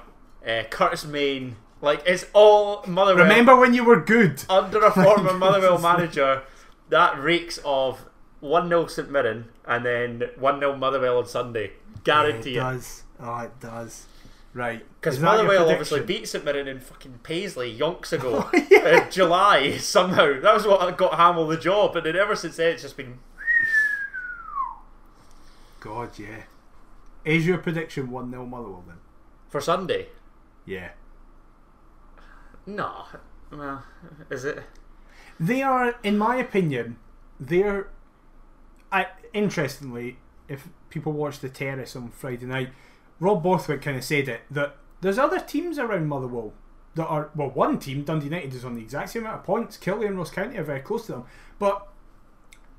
uh, Curtis Main. Like it's all Motherwell. Remember when you were good? under a former Motherwell manager, that reeks of 1 0 St Mirren and then 1 0 Motherwell on Sunday. Guarantee it it. does. Oh, it does. Right. Because Is that your Motherwell obviously beat St Mirren in fucking Paisley yonks ago. Oh, yeah. In July, somehow. That was what got Hammell the job, and then ever since then it's just been. God, yeah. Is your prediction 1 0 Motherwell then? For Sunday? Yeah. No. Well, is it? They are, in my opinion, they're. I interestingly, if people watch the Terrace on Friday night, Rob Borthwick kind of said it that there's other teams around Motherwell that are well, one team Dundee United is on the exact same amount of points. Killie and Ross County are very close to them, but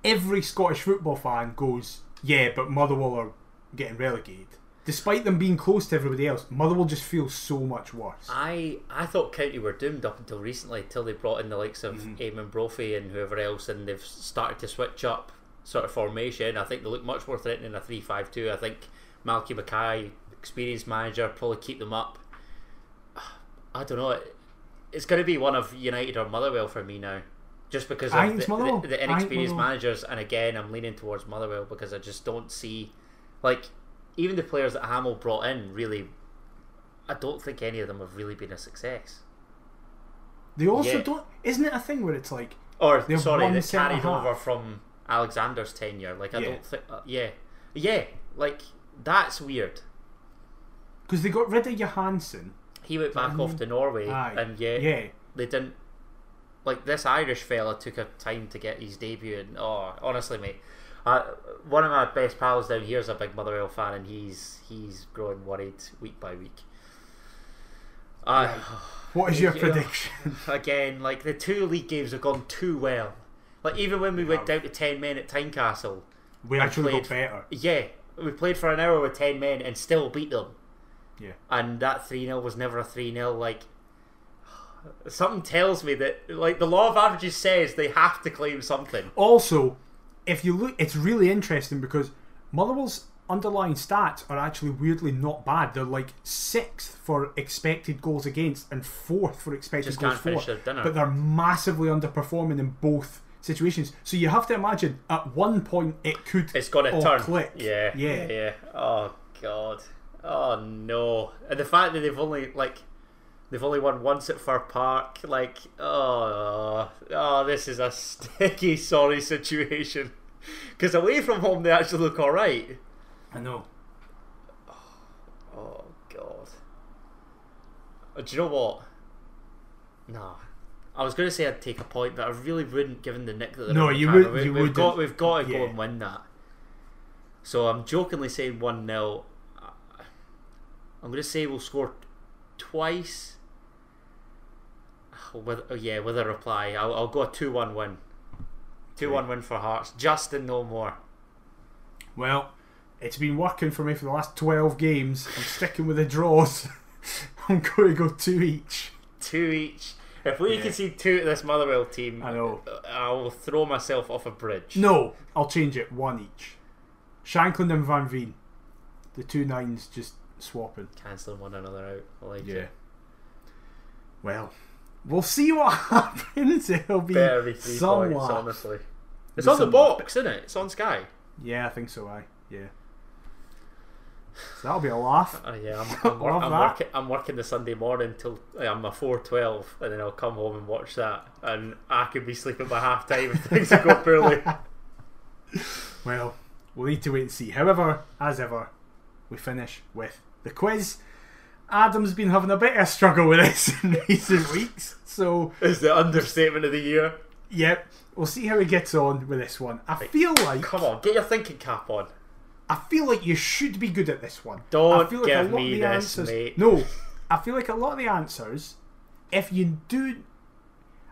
every Scottish football fan goes, yeah, but Motherwell are getting relegated. Despite them being close to everybody else, Motherwell just feels so much worse. I I thought County were doomed up until recently, till they brought in the likes of Mhm. Eamonn Brophy and whoever else, and they've started to switch up sort of formation. I think they look much more threatening in a three-five-two. I think Malky Mackay, experienced manager, probably keep them up. I don't know. It's going to be one of United or Motherwell for me now, just because of the, the, the inexperienced managers. And again, I'm leaning towards Motherwell because I just don't see, like, even the players that Hammell brought in really. I don't think any of them have really been a success. They also Yeah. don't. Isn't it a thing where it's like Or sorry, they carried over from Alexander's tenure. Like I Yeah. don't think. Uh, yeah, yeah. Like that's weird. because they got rid of Johansson. He went back off to Norway, Aye. and yet Yeah, they didn't. Like this Irish fella took a time to get his debut, and oh, honestly, mate, uh, one of my best pals down here is a big Motherwell fan, and he's he's growing worried week by week. Uh, What is your Yeah. prediction? again, like the two league games have gone too well. Like even when we went down to ten men at Tynecastle, We actually got played- better. yeah, we played for an hour with ten men and still beat them. Yeah. And that three 0 was never a three 0 Like something tells me that like the law of averages says they have to claim something. Also, if you look, it's really interesting because Motherwell's underlying stats are actually weirdly not bad. They're like sixth for expected goals against and fourth for expected Just goals can't for. their dinner. But they're massively underperforming in both situations. So you have to imagine at one point it could It's gonna all turn. click. Yeah, Yeah. yeah. Oh god. Oh no. And the fact that they've only like they've only won once at Fir Park, like oh, oh this is a sticky, sorry situation. Because away from home they actually look all right. I know. Oh god. Uh, Do you know what? No. I was going to say I'd take a point, but I really wouldn't, given the nick that they're No, in the you would- We, you we've got, wouldn't. we've got to go and win that. So I'm jokingly saying one 0 I'm going to say we'll score twice. Oh, with, oh yeah, with a reply, I'll, I'll go a two-one win. Two-one win for Hearts, just and no more. Well, it's been working for me for the last 12 games. I'm sticking with the draws. I'm going to go two each. Two each. If we Yeah. can see two to this Motherwell team, I know. I will throw myself off a bridge. No, I'll change it. One each. Shankland and Van Veen. The two nines just swapping. Cancelling one another out. I like Yeah. it. Well, we'll see what happens. It'll be three some points, honestly. It's Be on the box, isn't it? It's on Sky. Yeah, I think so. I yeah. So that'll be a laugh. Oh yeah, I'm, I'm, wor- I'm working. I'm working the Sunday morning till uh, I'm a four twelve, and then I'll come home and watch that, and I could be sleeping by half time if things go poorly. Well, we'll need to wait and see. However, as ever, we finish with the quiz. Adam's been having a bit of a struggle with this in recent weeks, so Is the understatement of the year? Yep. We'll see how he gets on with this one. I feel like Come on, get your thinking cap on. I feel like you should be good at this one. Don't I feel like give a lot me of the this, answers, mate. No, I feel like a lot of the answers, if you do,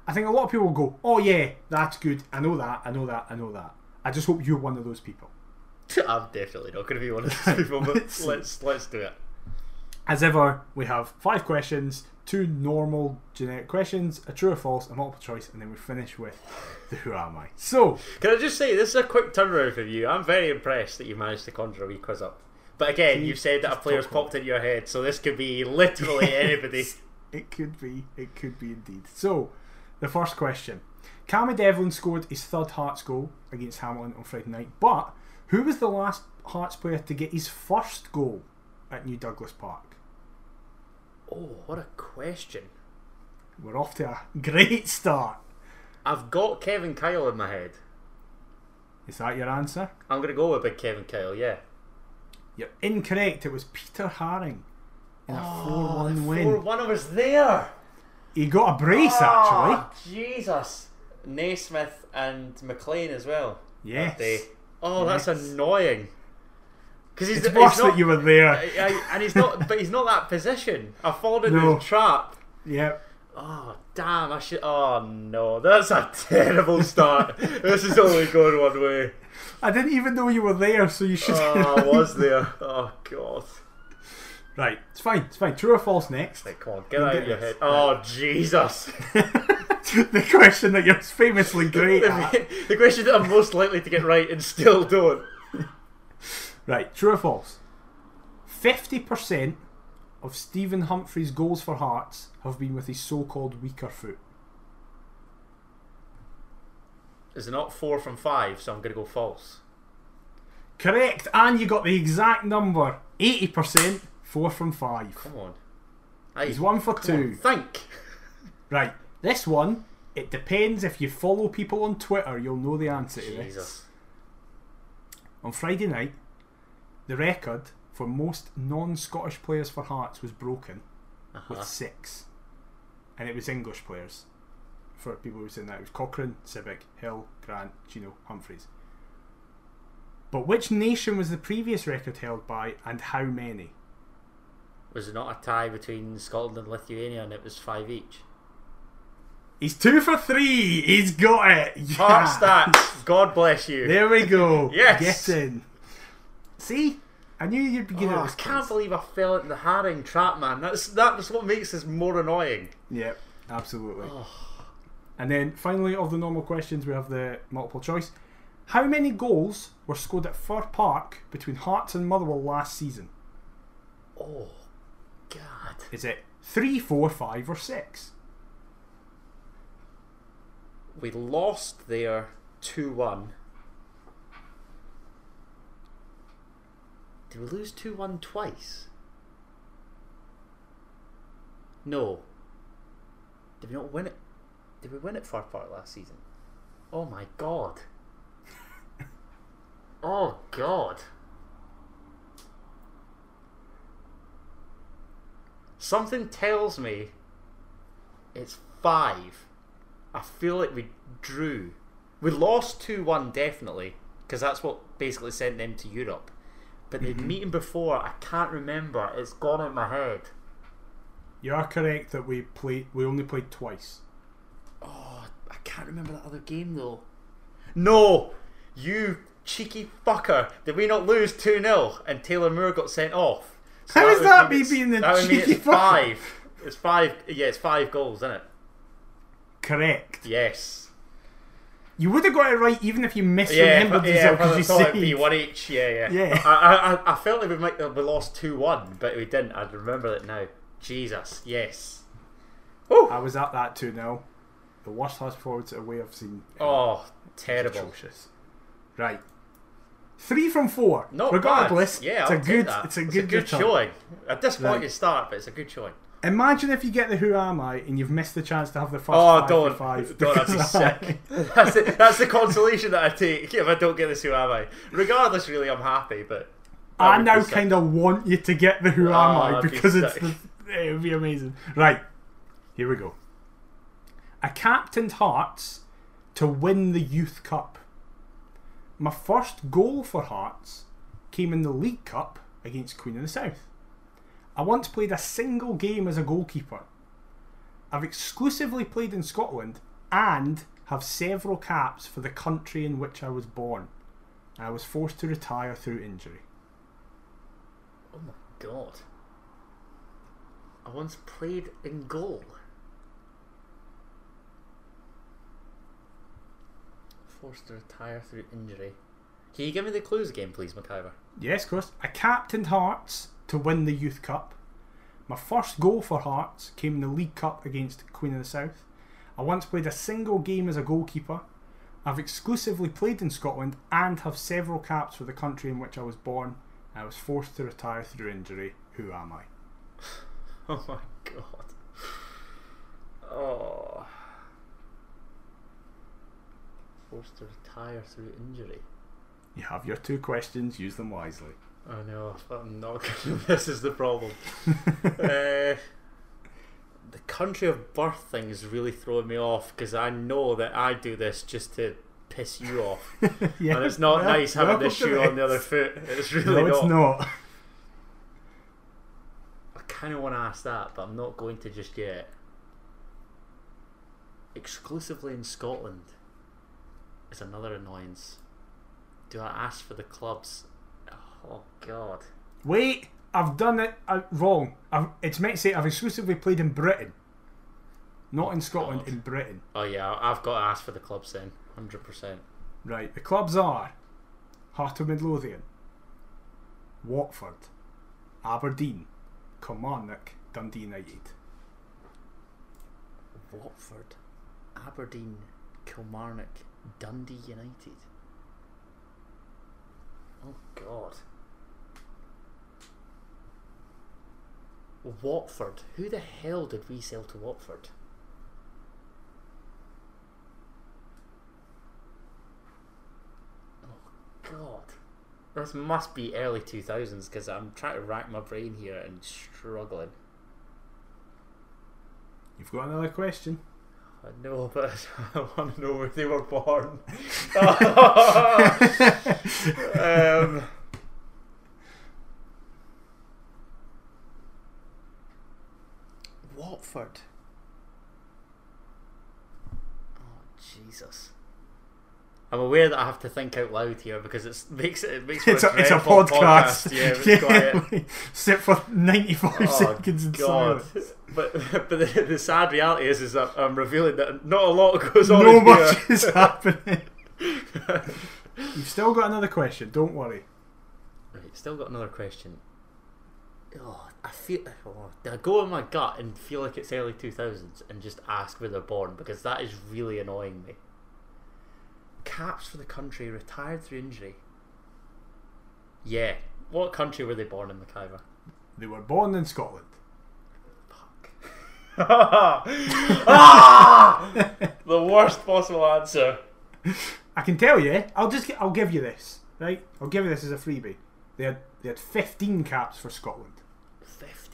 I think a lot of people will go, "Oh yeah, that's good. I know that. I know that. I know that." I just hope you're one of those people. I'm definitely not going to be one of those people, but let's let's do it. As ever, we have five questions, two normal generic questions, a true or false, a multiple choice, and then we finish with the who am I. So, Can I just say this is a quick turnaround for you? I'm very impressed that you managed to conjure a wee quiz up. But again, you said that a player's popped into your head, so this could be literally anybody. It could be. It could be indeed. So, the first question. Cammy Devlin scored his third Hearts goal against Hamilton on Friday night, but who was the last Hearts player to get his first goal at New Douglas Park? Oh, what a question! We're off to a great start. I've got Kevin Kyle in my head. Is that your answer? I'm going to go with big Kevin Kyle. Yeah. You're incorrect. It was Peter Haring in a 4 Oh, 1 win. Four one was there. He got a brace, ah, actually. Oh, Jesus. Naismith and McLean as well. Yes. that. Oh, Yes. that's annoying. Because he's, It's he's not, that you were there. I- and he's not, but he's not that position. I fallen into No. the trap. Yep. Oh damn! I should. Oh no, that's a terrible start. this is only going one way. I didn't even know you were there, so you should. Oh, I was there. Oh god. right, it's fine. It's fine. True or false next? Right, come on, get out of your head. Oh Jesus! the question that you're famously great at. the, the question that I'm most likely to get right and still don't. Right, true or false? 50% of Stephen Humphrys' goals for Hearts have been with his so called weaker foot. Is it not four from five? So I'm gonna go false. Correct, and you got the exact number 80%, 4 from 5. Come on. Aye, He's 1 for come on, 2. Think. Right, this one, it depends if you follow people on Twitter, you'll know the answer to this. On Friday night, the record for most non Scottish players for Hearts was broken Uh-huh. with six. And it was English players. For people who were saying that, it was Cochrane, Sibbick, Hill, Grant, Gino, Humphrys. But which nation was the previous record held by and how many? Was it not a tie between Scotland and Lithuania, and it was five each? He's two for three! He's got it! Heart Yes! stats. God bless you. There we go. Yes. Get in. See? I knew you'd be good Oh, I can't believe I fell into the Haring trap, man. That's that's what makes this more annoying. Yep, absolutely. Oh. And then finally, of the normal questions, we have the multiple choice. How many goals were scored at Fir Park between Hearts and Motherwell last season? Oh, God. Is it three, four, five, or six? We lost there 2 1. Did we lose 2 1 twice? No. Did we not win it? Did we win it Fir Park last season? Oh my god. oh god. Something tells me it's five. I feel like we drew. We lost 2 1 definitely, because that's what basically sent them to Europe. But the mm-hmm. meeting before, I can't remember. It's gone in my head. You are correct that we played. We only played twice. Oh, I can't remember that other game though. No! You cheeky fucker! Did we not lose 2 0 and Taylor Moore got sent off? How would is that me being the That would mean it's fucker? five. It's five. Yeah, it's five goals, isn't it? Correct. Yes. You would have got it right even if you Yeah, misremembered yeah, yourself because you I thought it'd be one each. Yeah, yeah. Yeah. I, I, I felt like we might have we lost two one, but we didn't. I remember it now. Jesus, yes. Oh I was at that 2 0. The worst fast forwards away I've seen. Oh, terrible. Atrocious. Right. Three from four. Not Regardless, bad. Yeah, it's I'll a good. that. It's a It's good, a good return. showing. A disappointing Right. start, but it's a good showing. Imagine if you get the Who Am I and you've missed the chance to have the first Oh, five don't, five. don't. That'd be sick. that's, the, that's the consolation that I take if I don't get this. Who am I? Regardless, really, I'm happy. But I now kind of want you to get the Who Am Oh, I ah, that'd be because it's the, it would be amazing. Right, here we go. A captained Hearts to win the Youth Cup. My first goal for Hearts came in the League Cup against Queen of the South. I once played a single game as a goalkeeper. I've exclusively played in Scotland and have several caps for the country in which I was born. I was forced to retire through injury. Oh my god. I once played in goal. Forced to retire through injury. Can you give me the clues again, please, McIver? Yes, of course. I captained Hearts to win the Youth Cup. My first goal for Hearts came in the League Cup against Queen of the South. I once played a single game as a goalkeeper. I've exclusively played in Scotland and have several caps for the country in which I was born. I was forced to retire through injury. Who am I? Oh my god. Oh. Forced to retire through injury. You have your two questions, use them wisely. I know, I'm not gonna. This is the problem. uh, the country of birth thing is really throwing me off because I know that I do this just to piss you off, yeah, and it's not well, nice having this shoe on the other foot. It's really No, it's not. I kind of want to ask that, but I'm not going to just yet. Exclusively in Scotland is another annoyance. Do I ask for the clubs? Oh God. Wait, I've done it uh, wrong. I've, it's meant to say I've exclusively played in Britain, not in Scotland. God. In Britain, Oh yeah, I've got to ask for the clubs then. Hundred percent. right? The clubs are Heart of Midlothian, Watford, Aberdeen, Kilmarnock, Dundee United. Watford, Aberdeen, Kilmarnock, Dundee United. Oh God. Watford. Who the hell did we sell to Watford? Oh God. This must be early 2000s because I'm trying to rack my brain here and struggling. You've got another question. I know, but I want to know where they were born. um, Oh Jesus! I'm aware that I have to think out loud here because it makes it, it makes for It's a, it's a dreadful podcast. Yeah, was quiet. Sit for ninety-five Oh, seconds in God. silence. But but the, the sad reality is is that I'm revealing that not a lot goes on. No much here. is happening. You've still got another question. Don't worry. Right, still got another question. Oh, I feel. Oh, I go in my gut and feel like it's early 2000s and just ask where they're born because that is really annoying me. Caps for the country retired through injury. Yeah. What country were they born in, McIver? They were born in Scotland. Fuck. ah! the worst possible answer. I can tell you. I'll just. I'll give you this. Right. I'll give you this as a freebie. They had. They had fifteen caps for Scotland.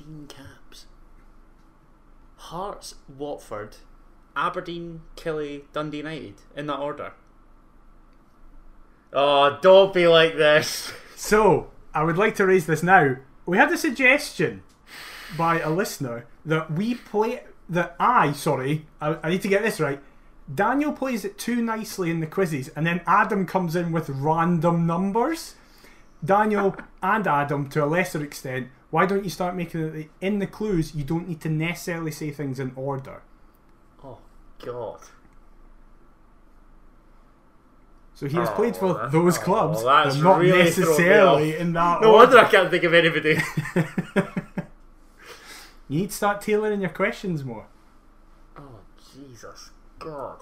15 caps. Hearts, Watford, Aberdeen, Killie, Dundee United. In that order. Oh, don't be like this. So I would like to raise this now. We had a suggestion by a listener that we play. That I sorry. I, I need to get this right. Daniel plays it too nicely in the quizzes, and then Adam comes in with random numbers. Daniel and Adam, to a lesser extent, why don't you start making it in the clues? You don't need to necessarily say things in order. Oh, God. So he has Oh, played for that- those oh, clubs, but not really necessarily in that No order. wonder I can't think of anybody. You need to start tailoring your questions more. oh, Jesus. God.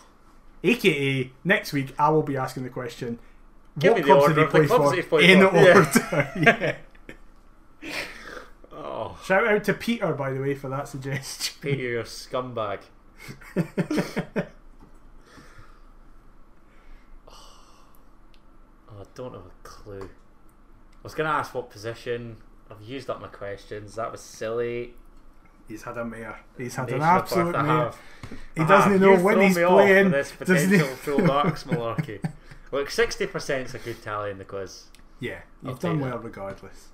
AKA, next week I will be asking the question Give what me the clubs order did he of the play for that he played in for, yeah. order? yeah. Shout out to Peter, by the way, for that suggestion. Peter, you scumbag. Oh, I don't have a clue. I was going to ask what position. I've used up my questions. That was silly. He's had a mare. He's had Nation an absolute mare. He I doesn't have. know You've when he's playing. This potential full marks malarkey. Look, sixty percent is a good tally in the quiz, Yeah, I'll you've done well that. regardless.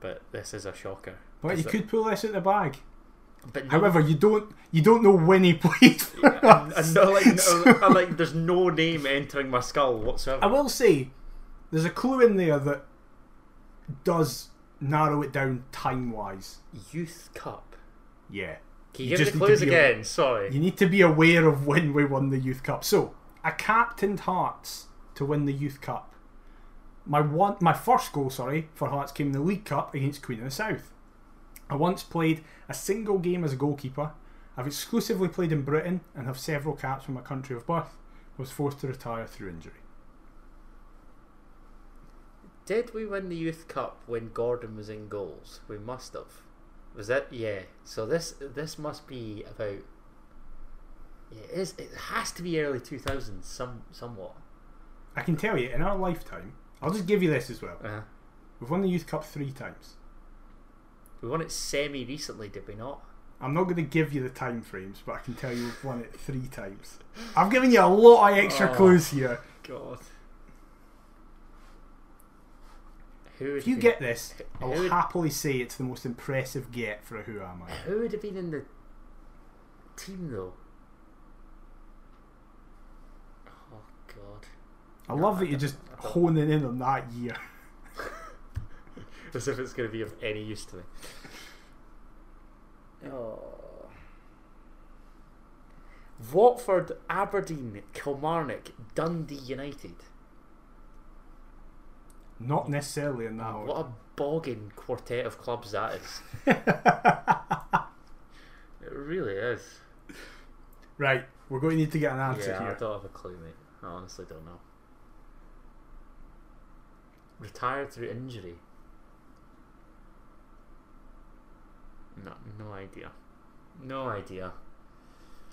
but this is a shocker. But you it- could pull this out the bag. But no, However, you don't you don't know when he played for and, us. and no, like, no, So- like, there's no name entering my skull whatsoever. I will say, there's a clue in there that does narrow it down time wise. Youth Cup. Yeah. Can you, You give the clues be a- again? Sorry. You need to be aware of when we won the Youth Cup. So, I captained Hearts to win the Youth Cup. My one, my first goal, sorry, for Hearts came in the League Cup against Queen of the South. I once played a single game as a goalkeeper. I've exclusively played in Britain and have several caps for my country of birth. Was forced to retire through injury. Did we win the Youth Cup when Gordon was in goals? We must have. Was that yeah? So this this must be about. Yeah, it, is, it has to be early two thousands, some somewhat. I can tell you, in our lifetime, I'll just give you this as well. Uh, We've won the Youth Cup three times. We won it semi recently, did we not? I'm not going to give you the time frames, but I can tell you we've won it three times. I've given you a lot of extra Oh. clues here. God. If you be- get this, I'll would- happily say it's the most impressive get for a Who Am I. Who would have been in the team though? Oh God. I No, love I that you're just honing in on that year. As if it's going to be of any use to me. Oh. Watford, Aberdeen, Kilmarnock, Dundee United. Not necessarily in that oh, What a bogging quartet of clubs that is. It really is. right, we're going to need to get an answer yeah, I don't have a clue, mate. I honestly don't know. Retired through injury. No, no idea. No idea.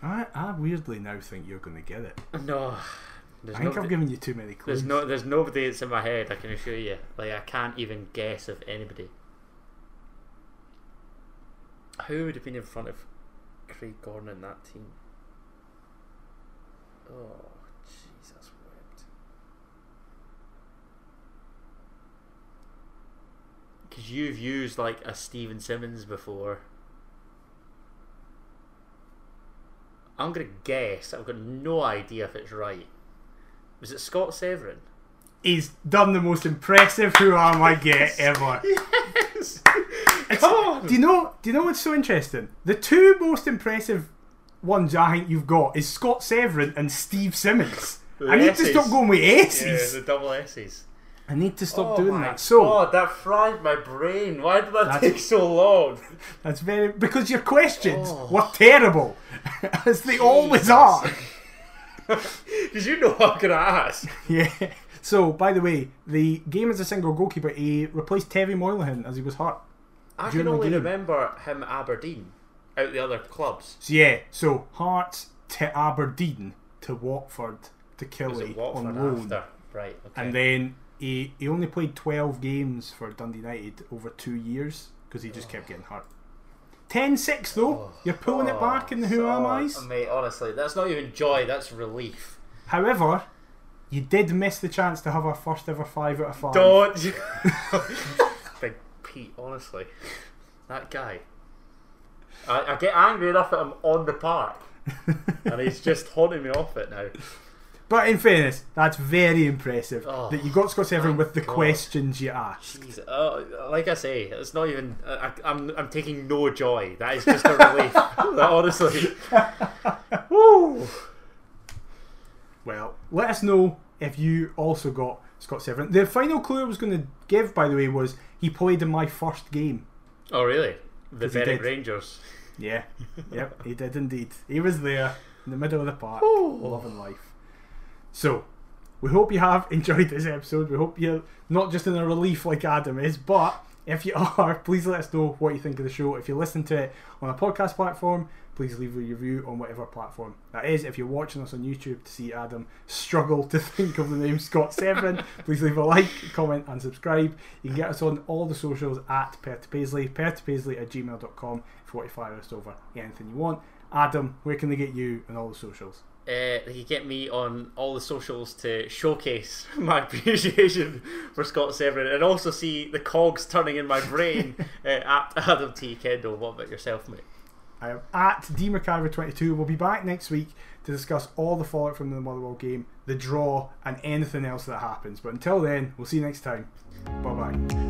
I, I weirdly now think you're going to get it. No. I think no, I've given you too many clues. there's no there's nobody that's in my head, I can assure you. Like I can't even guess of anybody. Who would have been in front of Craig Gordon in that team? Oh Jesus wept. Because you've used like a Steven Simmons before. I'm gonna guess. I've got no idea if it's right. Was it Scott Severin? He's done the most impressive Who Am I get ever. Yes. It's- Come on. Do you know? Do you know what's so interesting? The two most impressive ones I think you've got is Scott Severin and Steve Simmons. I need to stop going with S's. Yeah, the double S's. I need to stop oh doing that. So God, that fried my brain. Why did that take so long? that's very because your questions Oh. were terrible, as they always are. Because you know I'm gonna ask. Yeah. So, by the way, the game as a single goalkeeper, he replaced Tepi Moilanen as he was hurt. I can only remember him at Aberdeen, out the other clubs. So yeah, so Hearts to Aberdeen to Watford to Was Killie it Watford on loan. after? Right. Okay. And then he, he only played 12 games for Dundee United over two years because he just oh. kept getting hurt. 10 6 though. Oh. You're pulling it back in the Who oh, Am I's. Oh, uh, Mate, honestly, that's not even joy. That's relief. However, you did miss the chance to have our first ever 5 out of 5. Don't. Big Pete, honestly, that guy. I, I get angry enough at him on the park, and he's just haunting me off it now. But in fairness, that's very impressive Oh, that you got Scott Severin with the God. questions you asked. Jeez, uh, like I say, it's not even. I, I'm I'm taking no joy. That is just a relief. Honestly. Woo. Well, let us know if you also got Scott Severin. The final clue I was going to give, by the way, was he played in my first game. Oh really? The Berwick. Rangers. Yeah, yep, he did indeed. He was there in the middle of the park, loving life. So, we hope you have enjoyed this episode. We hope you're not just in a relief like Adam is, but If you are, please let us know what you think of the show. If you listen to it on a podcast platform, please leave a review on whatever platform that is. If you're watching us on YouTube to see Adam struggle to think of the name Scott Severin, please leave a like, comment, and subscribe. You can get us on all the socials at Perth to Paisley, at gmail.com if you want to fire us over anything you want. Adam, where can they get you on all the socials? Uh, they could get me on all the socials to showcase my appreciation for Scott Severin and also see the cogs turning in my brain uh, at Adam T. Kendo. What about yourself, mate? I am at DMcIver22. We'll be back next week to discuss all the fallout from the Motherwell game, the draw, and anything else that happens. But until then, we'll see you next time. Bye bye. Money!